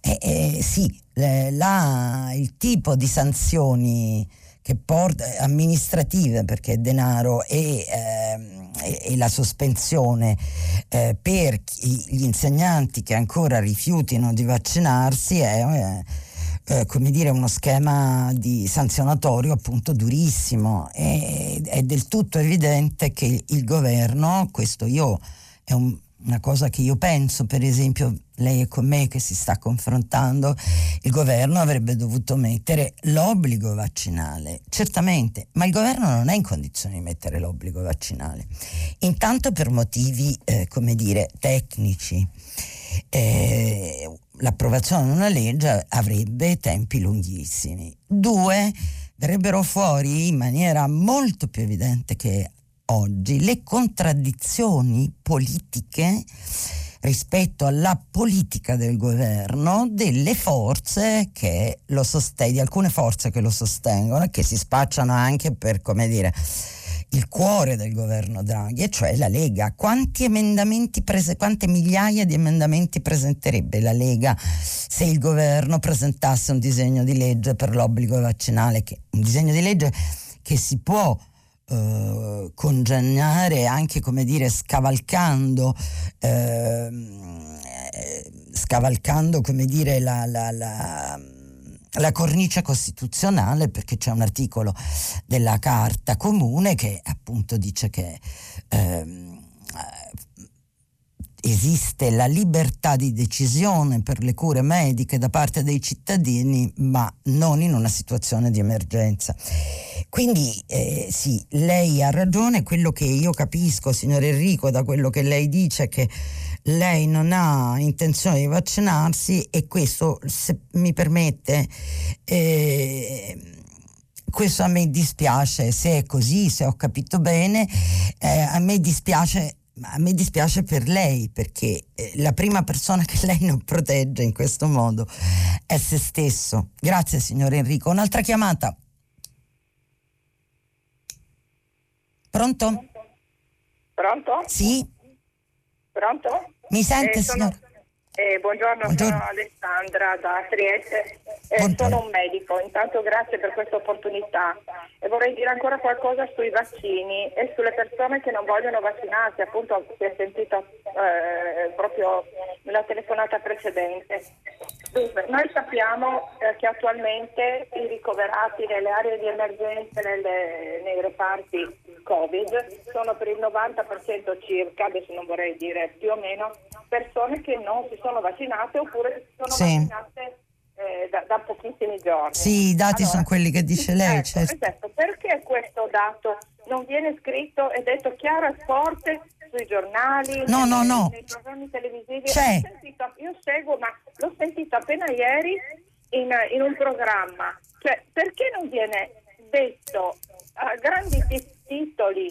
Eh, eh, sì, la, il tipo di sanzioni porta, amministrative perché è denaro e, eh, e, la sospensione eh, per gli insegnanti che ancora rifiutino di vaccinarsi è eh, come dire uno schema di sanzionatorio appunto durissimo. E, è del tutto evidente che il governo questo io è un, una cosa che io penso, per esempio lei è con me che si sta confrontando, il governo avrebbe dovuto mettere l'obbligo vaccinale, certamente, ma il governo non è in condizione di mettere l'obbligo vaccinale, intanto per motivi, eh, come dire, tecnici. Eh, l'approvazione di una legge avrebbe tempi lunghissimi. Due, verrebbero fuori in maniera molto più evidente che oggi le contraddizioni politiche rispetto alla politica del governo delle forze che lo sostengono, di alcune forze che lo sostengono e che si spacciano anche per, come dire, il cuore del governo Draghi, e cioè la Lega. Quanti emendamenti prese, quante migliaia di emendamenti presenterebbe la Lega se il governo presentasse un disegno di legge per l'obbligo vaccinale, che, un disegno di legge che si può eh, congegnare anche come dire scavalcando eh, scavalcando come dire la, la, la la cornice costituzionale perché c'è un articolo della Carta Comune che appunto dice che ehm, esiste la libertà di decisione per le cure mediche da parte dei cittadini, ma non in una situazione di emergenza. Quindi eh, sì, lei ha ragione, quello che io capisco, signor Enrico, da quello che lei dice è che lei non ha intenzione di vaccinarsi e questo, se mi permette, eh, questo a me dispiace, se è così, se ho capito bene, eh, a me dispiace a me dispiace per lei perché eh, la prima persona che lei non protegge in questo modo è se stesso. Grazie signor Enrico. Un'altra chiamata. Pronto? Pronto? Sì. Pronto? Mi sente, eh, sono, signor? Eh, buongiorno, buongiorno, sono Alessandra da Trieste, eh, sono un medico, intanto grazie per questa opportunità e vorrei dire ancora qualcosa sui vaccini e sulle persone che non vogliono vaccinarsi, appunto si è sentito eh, proprio nella telefonata precedente. Dunque, noi sappiamo eh, che attualmente i ricoverati nelle aree di emergenza, nelle, nei reparti Covid, sono per il 90% circa, adesso non vorrei dire più o meno, persone che non si sono vaccinate oppure sono sì. vaccinate eh, da, da, pochissimi giorni. Sì, i dati allora, sono quelli che dice lei. Ecco, certo. esatto. Perché questo dato non viene scritto ed detto chiaro e forte sui giornali, no, no, no. nei programmi televisivi? C'è. Sentito, io seguo, ma l'ho sentito appena ieri in, in un programma. Cioè, perché non viene detto a grandi titoli?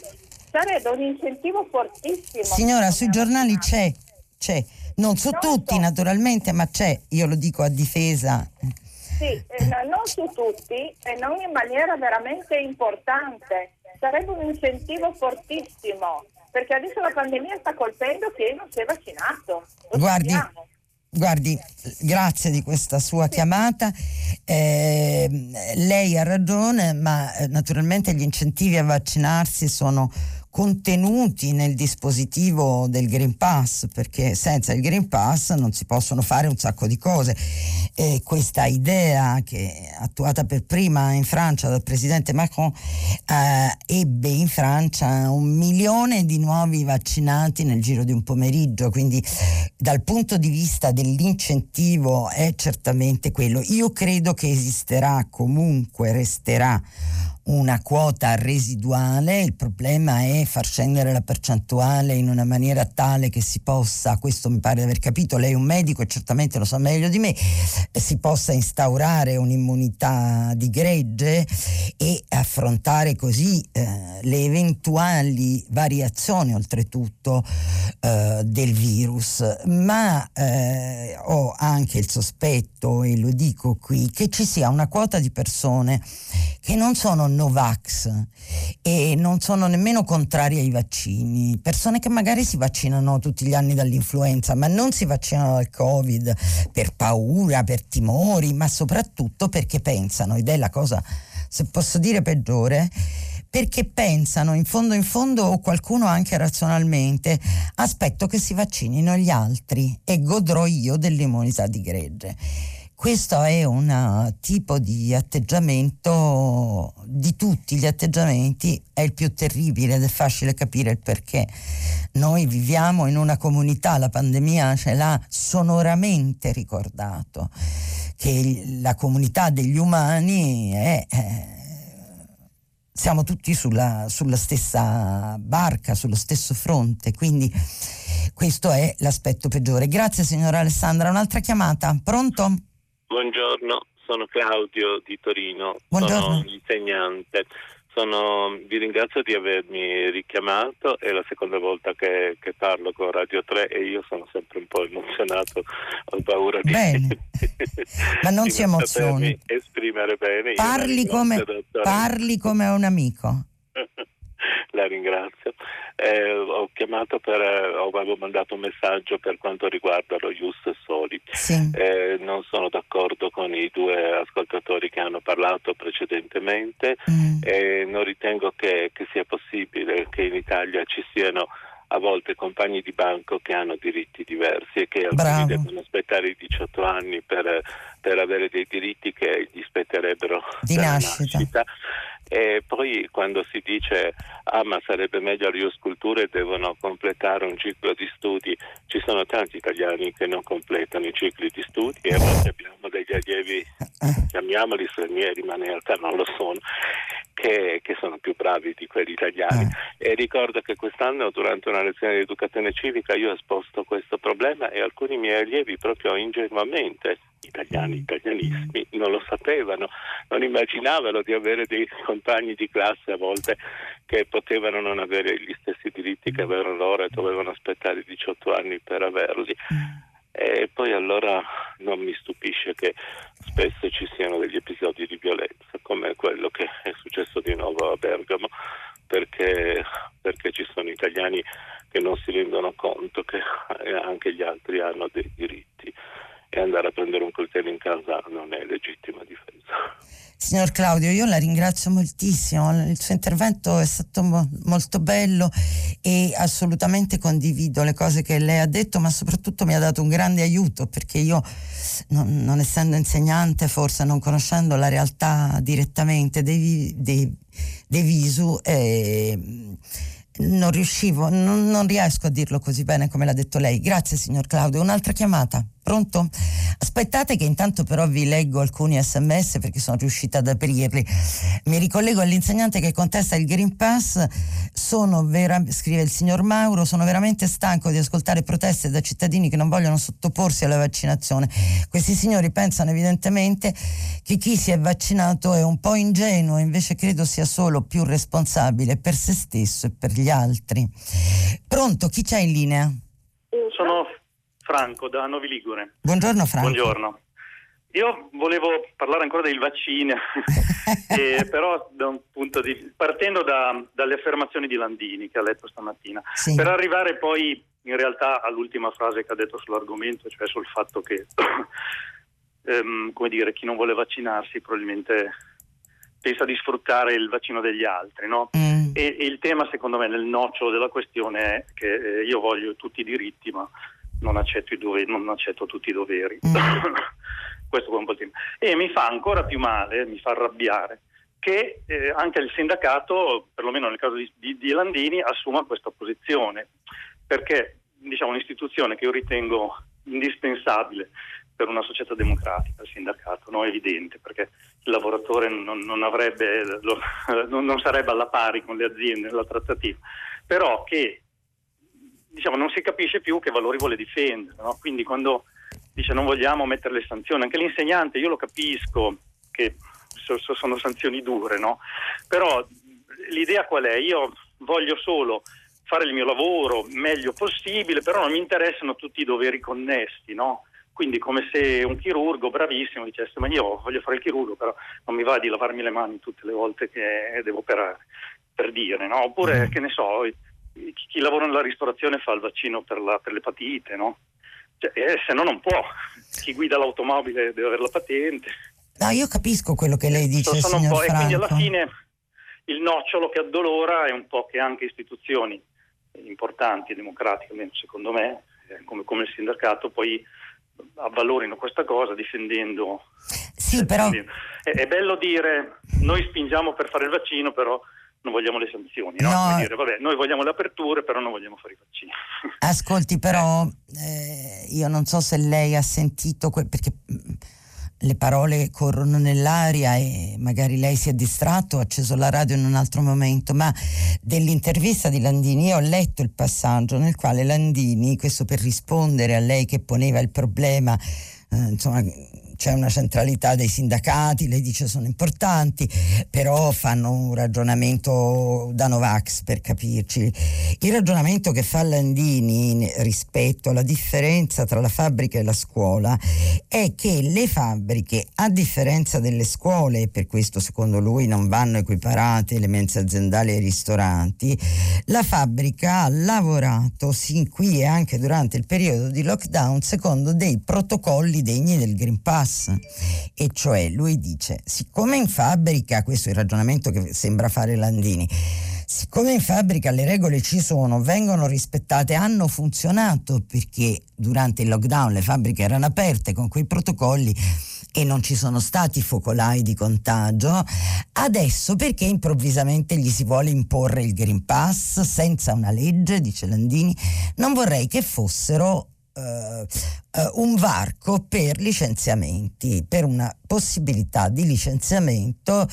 Sarebbe un incentivo fortissimo. Signora, sui giornali c'è, c'è. Non su tutti naturalmente, ma c'è, io lo dico a difesa. Sì, eh, non su tutti e non in maniera veramente importante. Sarebbe un incentivo fortissimo, perché adesso la pandemia sta colpendo chi non si è vaccinato. Lo Guardi, sappiamo. Guardi, grazie di questa sua chiamata. Eh, lei ha ragione, ma eh, naturalmente gli incentivi a vaccinarsi sono contenuti nel dispositivo del Green Pass, perché senza il Green Pass non si possono fare un sacco di cose. E questa idea che attuata per prima in Francia dal presidente Macron eh, ebbe in Francia un milione di nuovi vaccinati nel giro di un pomeriggio, quindi dal punto di vista dell'incentivo è certamente quello. Io credo che esisterà comunque, resterà una quota residuale, il problema è far scendere la percentuale in una maniera tale che si possa, questo mi pare di aver capito, lei è un medico e certamente lo sa meglio di me, si possa instaurare un'immunità di gregge e affrontare così eh, le eventuali variazioni oltretutto eh, del virus. Ma eh, ho anche il sospetto, e lo dico qui, che ci sia una quota di persone che non sono Novax e non sono nemmeno contrari ai vaccini, persone che magari si vaccinano tutti gli anni dall'influenza, ma non si vaccinano dal Covid per paura, per timori, ma soprattutto perché pensano, ed è la cosa, se posso dire, peggiore, perché pensano in fondo in fondo o qualcuno anche razionalmente aspetto che si vaccinino gli altri e godrò io dell'immunità di gregge. Questo è un uh, tipo di atteggiamento, di tutti gli atteggiamenti, è il più terribile ed è facile capire il perché. Noi viviamo in una comunità, la pandemia ce l'ha sonoramente ricordato, che la comunità degli umani è... è siamo tutti sulla, sulla, stessa barca, sullo stesso fronte, quindi questo è l'aspetto peggiore. Grazie signora Alessandra. Un'altra chiamata, pronto? Buongiorno, sono Claudio di Torino, Buongiorno. sono insegnante. Sono, vi ringrazio di avermi richiamato, è la seconda volta che, che, parlo con Radio 3 e io sono sempre un po' emozionato, ho paura di... Bene, (laughs) ma non si emozioni. Esprimere bene. Parli come, parli come un amico. (laughs) (laughs) la ringrazio. Eh, ho chiamato per, eh, avevo mandato un messaggio per quanto riguarda lo Ius Soli. Sì. Eh, non sono d'accordo con i due ascoltatori che hanno parlato precedentemente mm. e non ritengo che, che sia possibile che in Italia ci siano a volte compagni di banco che hanno diritti diversi e che alcuni devono aspettare i 18 anni per, per, avere dei diritti che gli spetterebbero di nascita. nascita. E poi quando si dice ah ma sarebbe meglio le sculture devono completare un ciclo di studi, ci sono tanti italiani che non completano i cicli di studi e a volte abbiamo degli allievi, chiamiamoli stranieri ma in realtà non lo sono, che, che sono più bravi di quelli italiani. Eh. E ricordo che quest'anno durante una lezione di educazione civica io ho esposto questo problema e alcuni miei allievi proprio ingenuamente italiani, italianissimi, non lo sapevano, non immaginavano di avere dei compagni di classe a volte che potevano non avere gli stessi diritti che avevano loro e dovevano aspettare 18 anni per averli. E poi allora non mi stupisce che spesso ci siano degli episodi di violenza, come quello che è successo di nuovo a Bergamo, perché, perché ci sono italiani che non si rendono conto che anche gli altri hanno dei diritti e andare a prendere un coltello in casa non è legittima difesa. Signor Claudio, io la ringrazio moltissimo, il suo intervento è stato mo- molto bello e assolutamente condivido le cose che lei ha detto, ma soprattutto mi ha dato un grande aiuto perché io, non, non essendo insegnante, forse non conoscendo la realtà direttamente dei, dei, dei visu, eh, non riuscivo, non, non riesco a dirlo così bene come l'ha detto lei. Grazie signor Claudio. Un'altra chiamata. Pronto? Aspettate che intanto però vi leggo alcuni sms perché sono riuscita ad aprirli. Mi ricollego all'insegnante che contesta il Green Pass. Vera, scrive il signor Mauro, sono veramente stanco di ascoltare proteste da cittadini che non vogliono sottoporsi alla vaccinazione. Questi signori pensano evidentemente che chi si è vaccinato è un po' ingenuo, invece credo sia solo più responsabile per se stesso e per gli altri. Pronto, chi c'è in linea? Franco da Novi Ligure. Buongiorno Franco. Buongiorno. Io volevo parlare ancora dei vaccini, (laughs) eh, (laughs) però da di, partendo da, dalle affermazioni di Landini che ha letto stamattina, sì. per arrivare poi in realtà all'ultima frase che ha detto sull'argomento, cioè sul fatto che (coughs) ehm, come dire, chi non vuole vaccinarsi probabilmente pensa di sfruttare il vaccino degli altri. No? Mm. E, e, il tema secondo me nel nocciolo della questione è che eh, io voglio tutti i diritti ma non accetto, doveri, non accetto tutti i doveri. Mm. (laughs) Questo è un po' il tema. E mi fa ancora più male, mi fa arrabbiare, che eh, anche il sindacato, perlomeno nel caso di, di, di Landini, assuma questa posizione, perché diciamo, un'istituzione che io ritengo indispensabile per una società democratica, il sindacato, no? è evidente, perché il lavoratore non, non, avrebbe, lo, (laughs) non, sarebbe alla pari con le aziende nella trattativa, però che diciamo, non si capisce più che valori vuole difendere. No? Quindi quando dice non vogliamo mettere le sanzioni, anche l'insegnante, io lo capisco che sono sanzioni dure, no? però l'idea qual è? Io voglio solo fare il mio lavoro meglio possibile, però non mi interessano tutti i doveri connessi, no? Quindi come se un chirurgo bravissimo dicesse ma io voglio fare il chirurgo, però non mi va di lavarmi le mani tutte le volte che devo operare, per dire, no? Oppure, mm. che ne so, chi lavora nella ristorazione fa il vaccino per, la, per l'epatite, no? Cioè, eh, se no non può. Chi guida l'automobile deve avere la patente. No, io capisco quello che lei dice, sono signor E quindi alla fine il nocciolo che addolora è un po' che anche istituzioni importanti e democratiche, secondo me, eh, come, come, il sindacato, poi avvalorino questa cosa difendendo. Sì, però... È, è bello dire noi spingiamo per fare il vaccino, però non vogliamo le sanzioni, no? no. Dire, vabbè, noi vogliamo le aperture, però non vogliamo fare i vaccini. (laughs) Ascolti, però eh, io non so se lei ha sentito, que- perché mm, le parole corrono nell'aria e magari lei si è distratto, ha acceso la radio in un altro momento, ma dell'intervista di Landini io ho letto il passaggio nel quale Landini, questo per rispondere a lei che poneva il problema, eh, insomma c'è una centralità dei sindacati, lei dice sono importanti, però fanno un ragionamento da Novax per capirci. Il ragionamento che fa Landini rispetto alla differenza tra la fabbrica e la scuola è che le fabbriche, a differenza delle scuole, e per questo secondo lui non vanno equiparate le mense aziendali ai ristoranti, la fabbrica ha lavorato sin qui e anche durante il periodo di lockdown secondo dei protocolli degni del Green Pass. E cioè lui dice, siccome in fabbrica, questo è il ragionamento che sembra fare Landini, siccome in fabbrica le regole ci sono, vengono rispettate, hanno funzionato perché durante il lockdown le fabbriche erano aperte con quei protocolli e non ci sono stati focolai di contagio, adesso perché improvvisamente gli si vuole imporre il Green Pass senza una legge, dice Landini, non vorrei che fossero un varco per licenziamenti, per una possibilità di licenziamento,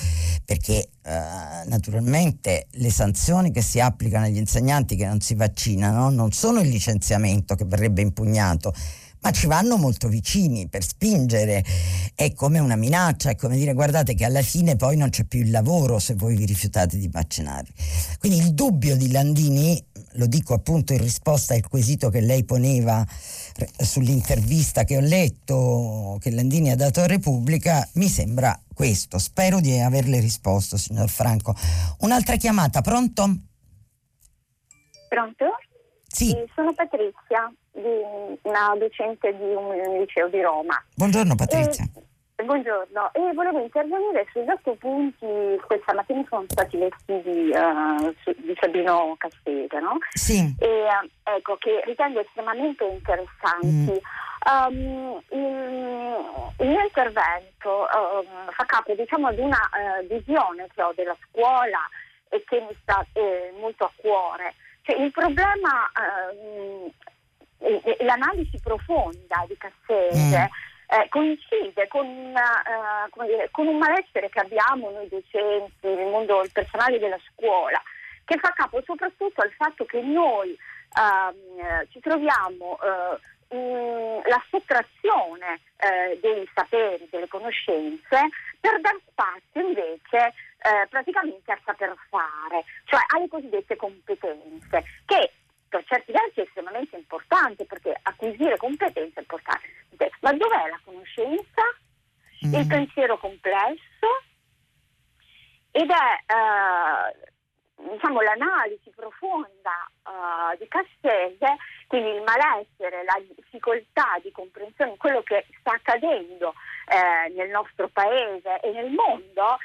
perché uh, naturalmente le sanzioni che si applicano agli insegnanti che non si vaccinano non sono il licenziamento che verrebbe impugnato, ma ci vanno molto vicini per spingere. È come una minaccia, è come dire guardate che alla fine poi non c'è più il lavoro se voi vi rifiutate di vaccinarvi. Quindi il dubbio di Landini, lo dico appunto in risposta al quesito che lei poneva sull'intervista che ho letto che Landini ha dato a Repubblica, mi sembra questo. Spero di averle risposto, signor Franco. Un'altra chiamata, pronto? Pronto? Sì. Sono Patrizia, una docente di un liceo di Roma. Buongiorno Patrizia. E, buongiorno, e volevo intervenire sui otto punti, questa mattina sono stati letti di, uh, di Sabino Cassese, no? Sì. E, ecco, che ritengo estremamente interessanti. Mm. Um, il, il, mio intervento um, fa capo diciamo, ad una uh, visione che ho della scuola e che mi sta eh, molto a cuore. Cioè, il problema, eh, l'analisi profonda di Cassese mm. eh, coincide con, uh, dire, con, un malessere che abbiamo noi docenti, nel mondo, personale della scuola, che fa capo soprattutto al fatto che noi uh, ci troviamo uh, la sottrazione eh, dei saperi, delle conoscenze, per dar spazio invece eh, praticamente al saper fare, cioè alle cosiddette competenze, che per certi versi è estremamente importante perché acquisire competenze è importante. Ma dov'è la conoscenza, mm. il pensiero complesso ed è eh, diciamo, l'analisi profonda uh, di Cassese, quindi il malessere, la difficoltà di comprensione di quello che sta accadendo eh, nel nostro paese e nel mondo,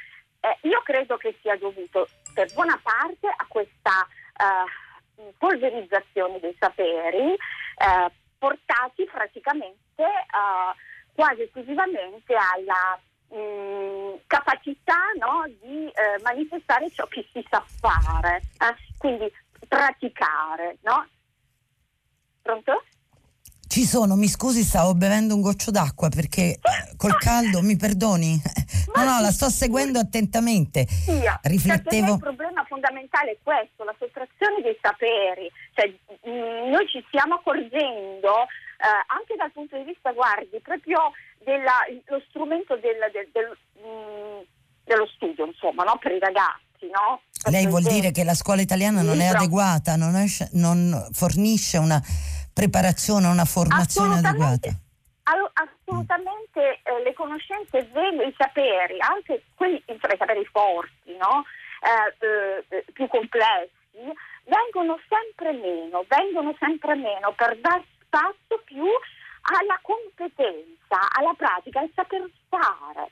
eh, io credo che sia dovuto per buona parte a questa uh, polverizzazione dei saperi uh, portati praticamente quasi esclusivamente alla mh, mm, capacità no, di eh, manifestare ciò che si sa fare, eh? quindi praticare. No? Pronto? Ci sono, mi scusi, stavo bevendo un goccio d'acqua perché col caldo, mi perdoni? (laughs) No, no, la sto seguendo attentamente. Sì, Riflettevo. Il problema fondamentale è questo, la sottrazione dei saperi. Cioè, mh, noi ci stiamo accorgendo eh, anche dal punto di vista, guardi, proprio dello strumento del, del, del, mh, mm, dello studio, insomma, no? per i ragazzi. No? Lei vuol dire che la scuola italiana non è adeguata, non, è, non fornisce una preparazione, una formazione adeguata? assolutamente eh, le conoscenze i saperi, anche quelli, insomma, i saperi forti, no? eh, eh, più complessi, vengono sempre meno, vengono sempre meno per dar spazio più alla competenza, alla pratica, al saper fare.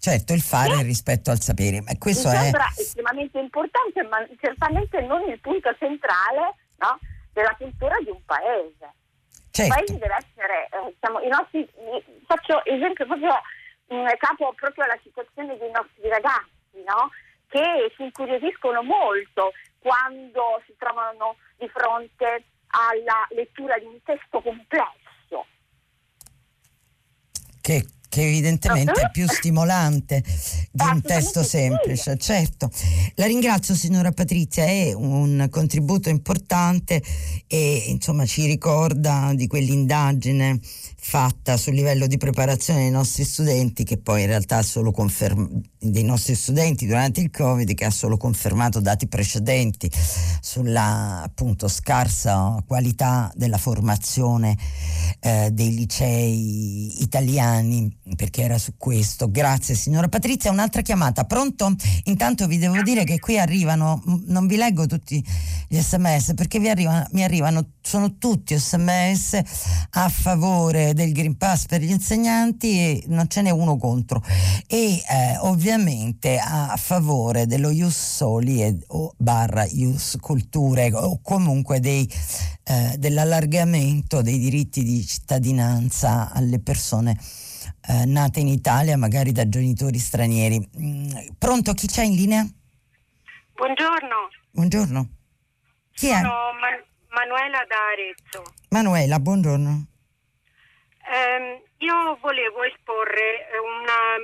Certo, il fare sì. rispetto al sapere, ma questo è... estremamente importante, ma certamente non il punto centrale no, della cultura di un paese. Certo. Il paese deve essere, eh, diciamo, i nostri, faccio esempio proprio in capo proprio alla situazione dei nostri ragazzi, no? che si incuriosiscono molto quando si trovano di fronte alla lettura di un testo complesso. Che che evidentemente è più stimolante di un testo semplice, certo. La ringrazio signora Patrizia, è un contributo importante e insomma ci ricorda di quell'indagine fatta sul livello di preparazione dei nostri studenti che poi in realtà ha solo confermato dei nostri studenti durante il Covid che ha solo confermato dati precedenti sulla appunto scarsa qualità della formazione eh, dei licei italiani perché era su questo. Grazie signora Patrizia, un'altra chiamata. Pronto? Intanto vi devo dire che qui arrivano non vi leggo tutti gli sms perché arrivano, mi arrivano sono tutti sms a favore del Green Pass per gli insegnanti e non ce n'è uno contro e eh, ovviamente a favore dello Ius Soli e, o barra Ius Culture o comunque dei, eh, dell'allargamento dei diritti di cittadinanza alle persone eh, nate in Italia magari da genitori stranieri. Mm, pronto, chi c'è in linea? Buongiorno. Buongiorno. Chi Sono è? Man- Manuela da Arezzo. Manuela, buongiorno. Eh, io volevo esporre una,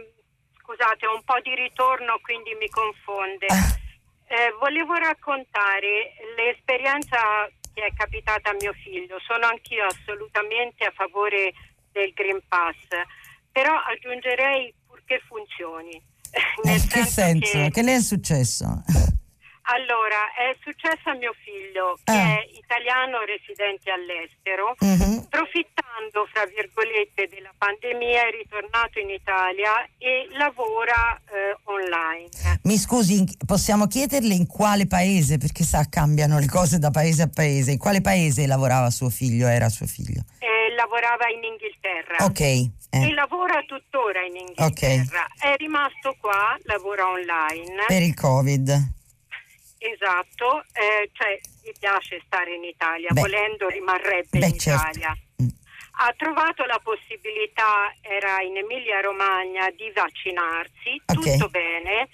scusate, un po' di ritorno, quindi mi confonde. (laughs) Eh, volevo raccontare l'esperienza che è capitata a mio figlio. Sono anch'io assolutamente a favore del Green Pass, però aggiungerei purché funzioni. (laughs) Nel che senso? Che... che le è successo? Allora, è successo a mio figlio che Ah. è italiano residente all'estero, Mhm. approfittando, fra virgolette, della pandemia è ritornato in Italia e lavora eh, online. Mi scusi, possiamo chiederle in quale paese, perché sa, cambiano le cose da paese a paese. In quale paese lavorava suo figlio, era suo figlio? Eh, lavorava in Inghilterra. Ok. eh. E lavora tuttora in Inghilterra. È rimasto qua, lavora online. Per il Covid. Esatto, eh, cioè gli piace stare in Italia, Beh. volendo rimarrebbe Beh, in certo. Italia. Mm. Ha trovato la possibilità, era in Emilia Romagna, di vaccinarsi, Ok. tutto bene.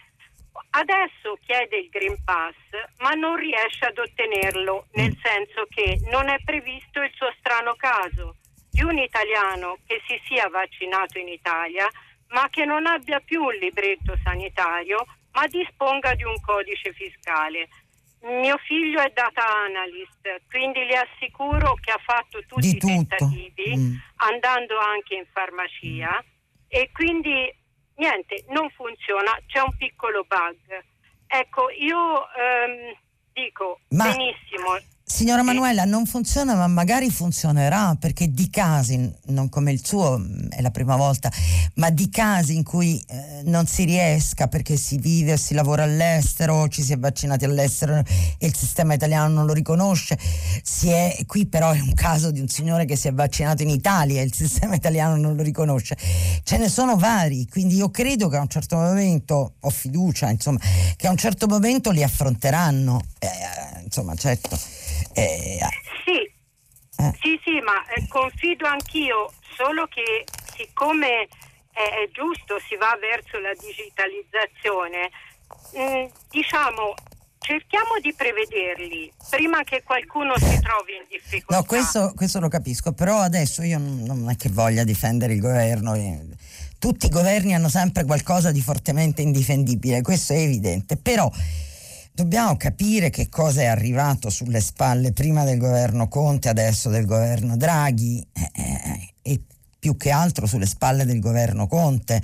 Adesso chiede il Green Pass, ma non riesce ad ottenerlo, Mm. nel senso che non è previsto il suo strano caso di un italiano che si sia vaccinato in Italia, ma che non abbia più un libretto sanitario, ma disponga di un codice fiscale. Mio figlio è data analyst, quindi le assicuro che ha fatto tutti i tentativi, Mm. andando anche in farmacia e quindi niente, non funziona, c'è un piccolo bug. Ecco, io ehm, dico Ma- benissimo, Signora Manuela, non funziona, ma magari funzionerà perché di casi, non come il suo, mh, è la prima volta, ma di casi in cui eh, non si riesca perché si vive o si lavora all'estero, ci si è vaccinati all'estero e il sistema italiano non lo riconosce, si è, qui però è un caso di un signore che si è vaccinato in Italia e il sistema italiano non lo riconosce. Ce ne sono vari, quindi io credo che a un certo momento, ho fiducia, insomma, che a un certo momento li affronteranno. Eh, insomma, certo. Eh, Sì, Eh. sì, sì, ma eh, confido anch'io, solo che siccome è, giusto, si va verso la digitalizzazione, mh, diciamo, cerchiamo di prevederli prima che qualcuno si trovi in difficoltà. No, questo, questo lo capisco, però adesso io non, non è che voglia difendere il governo. eh. Tutti i governi hanno sempre qualcosa di fortemente indifendibile, questo è evidente, però dobbiamo capire che cosa è arrivato sulle spalle prima del governo Conte, adesso del governo Draghi eh, eh, e più che altro sulle spalle del governo Conte.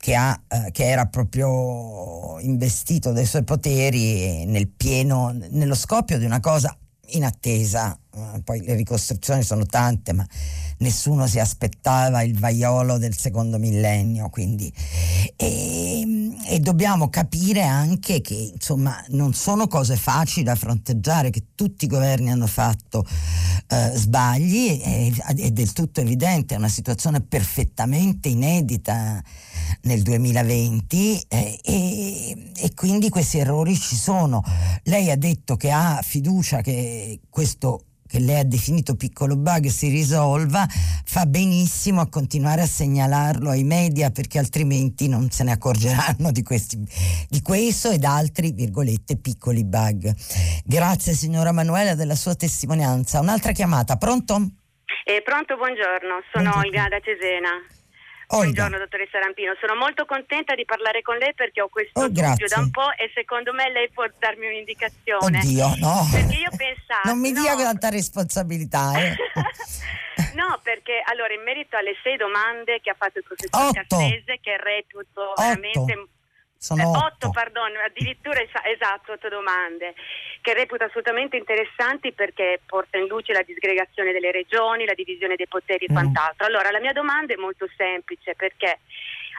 Che, ha, eh, che era proprio investito dei suoi poteri nel pieno, nello scoppio di una cosa inattesa. Eh, Poi le ricostruzioni sono tante, ma nessuno si aspettava il vaiolo del secondo millennio. Quindi, e, e dobbiamo capire anche che insomma non sono cose facili da fronteggiare, che tutti i governi hanno fatto eh, sbagli, è, è del tutto evidente, è una situazione perfettamente inedita nel 2020 eh, e, e quindi questi errori ci sono. Lei ha detto che ha fiducia che questo che lei ha definito piccolo bug si risolva, fa benissimo a continuare a segnalarlo ai media perché altrimenti non se ne accorgeranno di, questi, di questo ed altri, virgolette, piccoli bug. Grazie signora Manuela della sua testimonianza. Un'altra chiamata, pronto? Eh, pronto, buongiorno, sono Buongiorno. Olga da Cesena. Buongiorno dottoressa Rampino, sono molto contenta di parlare con lei perché ho questo oh, dubbio da un po' e secondo me lei può darmi un'indicazione. Oddio, no. Perché io pensavo... non mi dia no. tanta responsabilità, eh. (laughs) no, perché allora in merito alle sei domande che ha fatto il professor Cassese, che reputo Otto. Sono eh, otto. otto, pardon, addirittura es- esatto, otto domande che reputo assolutamente interessanti perché porta in luce la disgregazione delle regioni, la divisione dei poteri e mm. quant'altro. Allora, la mia domanda è molto semplice perché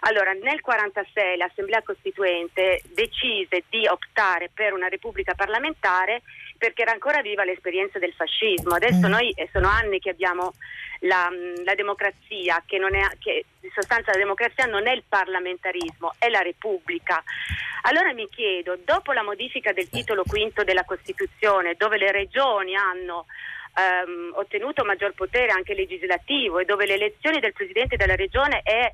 allora, nel 1946 l'Assemblea Costituente decise di optare per una repubblica parlamentare perché era ancora viva l'esperienza del fascismo. Adesso mm. noi eh, sono anni che abbiamo la, mm, la democrazia, che, è, che in sostanza la democrazia non è il parlamentarismo, è la Repubblica. Allora mi chiedo, dopo la modifica del titolo quinto della Costituzione, dove le regioni hanno ehm, ottenuto maggior potere anche legislativo e dove l'elezione del Presidente della Regione è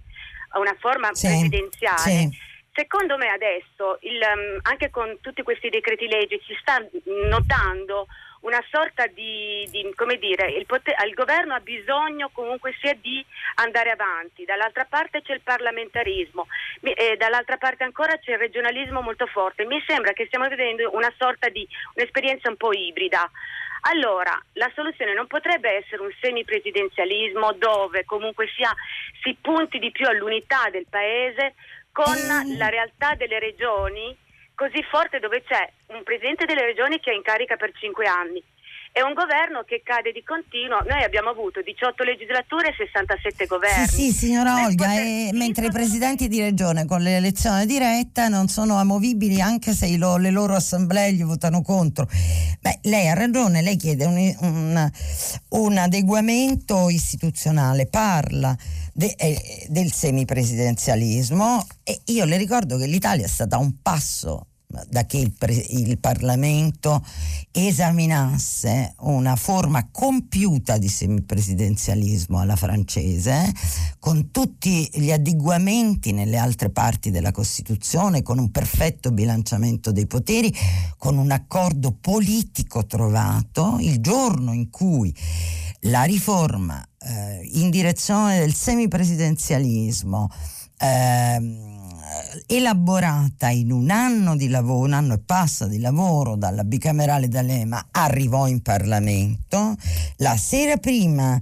una forma sì, presidenziale, sì. Secondo me adesso, il, um, anche con tutti questi decreti leggi, si sta notando una sorta di, di come dire, il, poter, il, governo ha bisogno comunque sia di andare avanti, dall'altra parte c'è il parlamentarismo e dall'altra parte ancora c'è il regionalismo molto forte. Mi sembra che stiamo vedendo una sorta di un'esperienza un po' ibrida. Allora, la soluzione non potrebbe essere un semipresidenzialismo dove comunque sia, si punti di più all'unità del paese con mm. la realtà delle regioni così forte dove c'è un presidente delle regioni che è in carica per cinque anni è un governo che cade di continuo. Noi abbiamo avuto 18 legislature e 67 governi. Sì, sì, signora Olga, e, mentre i presidenti di regione con l'elezione diretta non sono amovibili anche se lo, le loro assemblee gli votano contro. Beh, lei ha ragione, lei chiede un, un, un adeguamento istituzionale, parla de, eh, del semipresidenzialismo e io le ricordo che l'Italia è stata un passo da che il, il, Parlamento esaminasse una forma compiuta di semipresidenzialismo alla francese, con tutti gli adeguamenti nelle altre parti della Costituzione, con un perfetto bilanciamento dei poteri, con un accordo politico trovato il giorno in cui la riforma eh, in direzione del semipresidenzialismo eh, elaborata in un anno di lavoro, un anno e passa di lavoro dalla bicamerale D'Alema, arrivò in Parlamento. La sera prima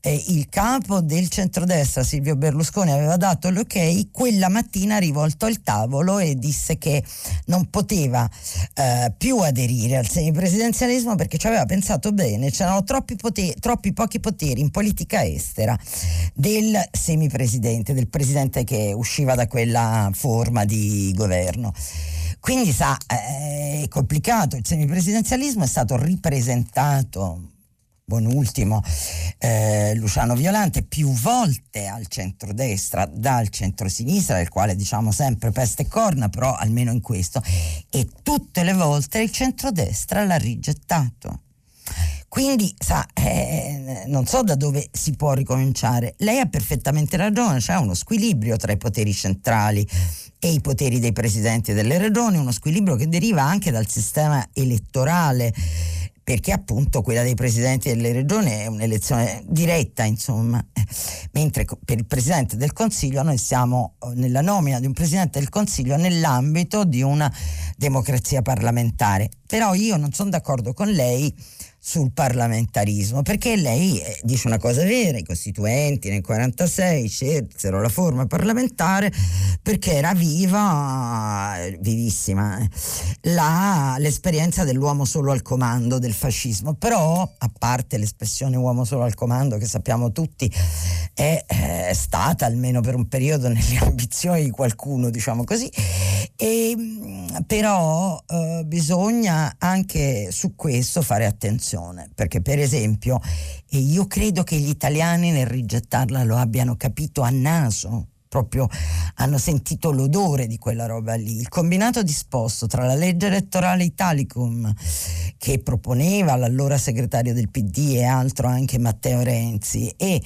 eh, il capo del centrodestra Silvio Berlusconi aveva dato l'ok, quella mattina rivolto il tavolo e disse che non poteva eh, più aderire al semipresidenzialismo perché ci aveva pensato bene, c'erano troppi, poteri, troppi pochi poteri in politica estera del semipresidente, del presidente che usciva da quella forma di governo. Quindi sa, è complicato, il semipresidenzialismo è stato ripresentato buon ultimo eh, Luciano Violante, più volte al centrodestra, dal centrosinistra, del quale diciamo sempre peste e corna, però almeno in questo, e tutte le volte il centrodestra l'ha rigettato. Quindi, sa, eh, non so da dove si può ricominciare. Lei ha perfettamente ragione, c'è uno squilibrio tra i poteri centrali e i poteri dei presidenti delle regioni, uno squilibrio che deriva anche dal sistema elettorale perché appunto quella dei presidenti delle regioni è un'elezione diretta, insomma, mentre per il presidente del Consiglio noi siamo eh, nella nomina di un presidente del Consiglio nell'ambito di una democrazia parlamentare. Però io non sono d'accordo con lei sul parlamentarismo, perché lei eh, dice una cosa vera, i costituenti nel 46 scelsero la forma parlamentare perché era viva, vivissima, eh, la, l'esperienza dell'uomo solo al comando del fascismo, però a parte l'espressione uomo solo al comando che sappiamo tutti è, è eh, stata almeno per un periodo nelle ambizioni di qualcuno, diciamo così, e, però eh, bisogna anche su questo fare attenzione attenzione, perché per esempio, e io credo che gli italiani nel rigettarla lo abbiano capito a naso, proprio hanno sentito l'odore di quella roba lì. Il combinato disposto tra la legge elettorale Italicum che proponeva l'allora segretario del PD e altro anche Matteo Renzi e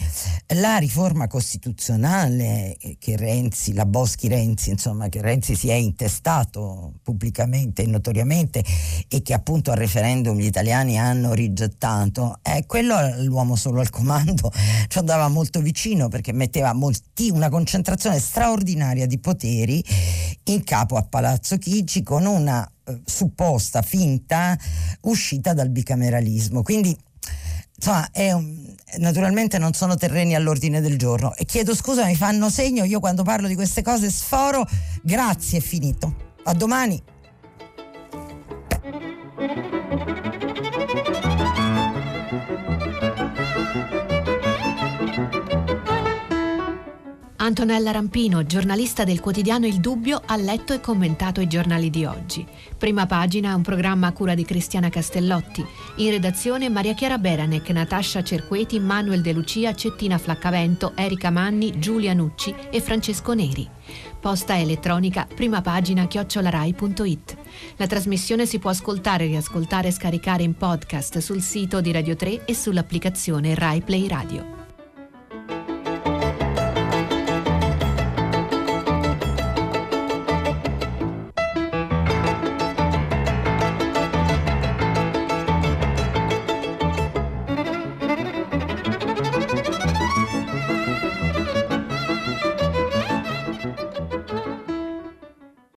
la riforma costituzionale che Renzi, la Boschi Renzi, insomma, che Renzi si è intestato pubblicamente e notoriamente e che appunto al referendum gli italiani hanno rigettato, eh, quello l'uomo solo al comando (laughs) ci andava molto vicino perché metteva molti, una concentrazione straordinaria di poteri in capo a Palazzo Chigi con una eh, supposta finta uscita dal bicameralismo. Quindi insomma un, naturalmente non sono terreni all'ordine del giorno. E chiedo scusa mi fanno segno? Io quando parlo di queste cose sforo. Grazie è finito. A domani Antonella Rampino, giornalista del quotidiano Il Dubbio, ha letto e commentato i giornali di oggi. Prima pagina, un programma a cura di Cristiana Castellotti. In redazione Maria Chiara Beranec, Natascia Cerqueti, Manuel De Lucia, Cettina Flaccavento, Erika Manni, Giulia Nucci e Francesco Neri. Posta elettronica, prima pagina chiocciolarai.it. La trasmissione si può ascoltare, riascoltare e scaricare in podcast sul sito di Radio 3 e sull'applicazione Rai Play Radio.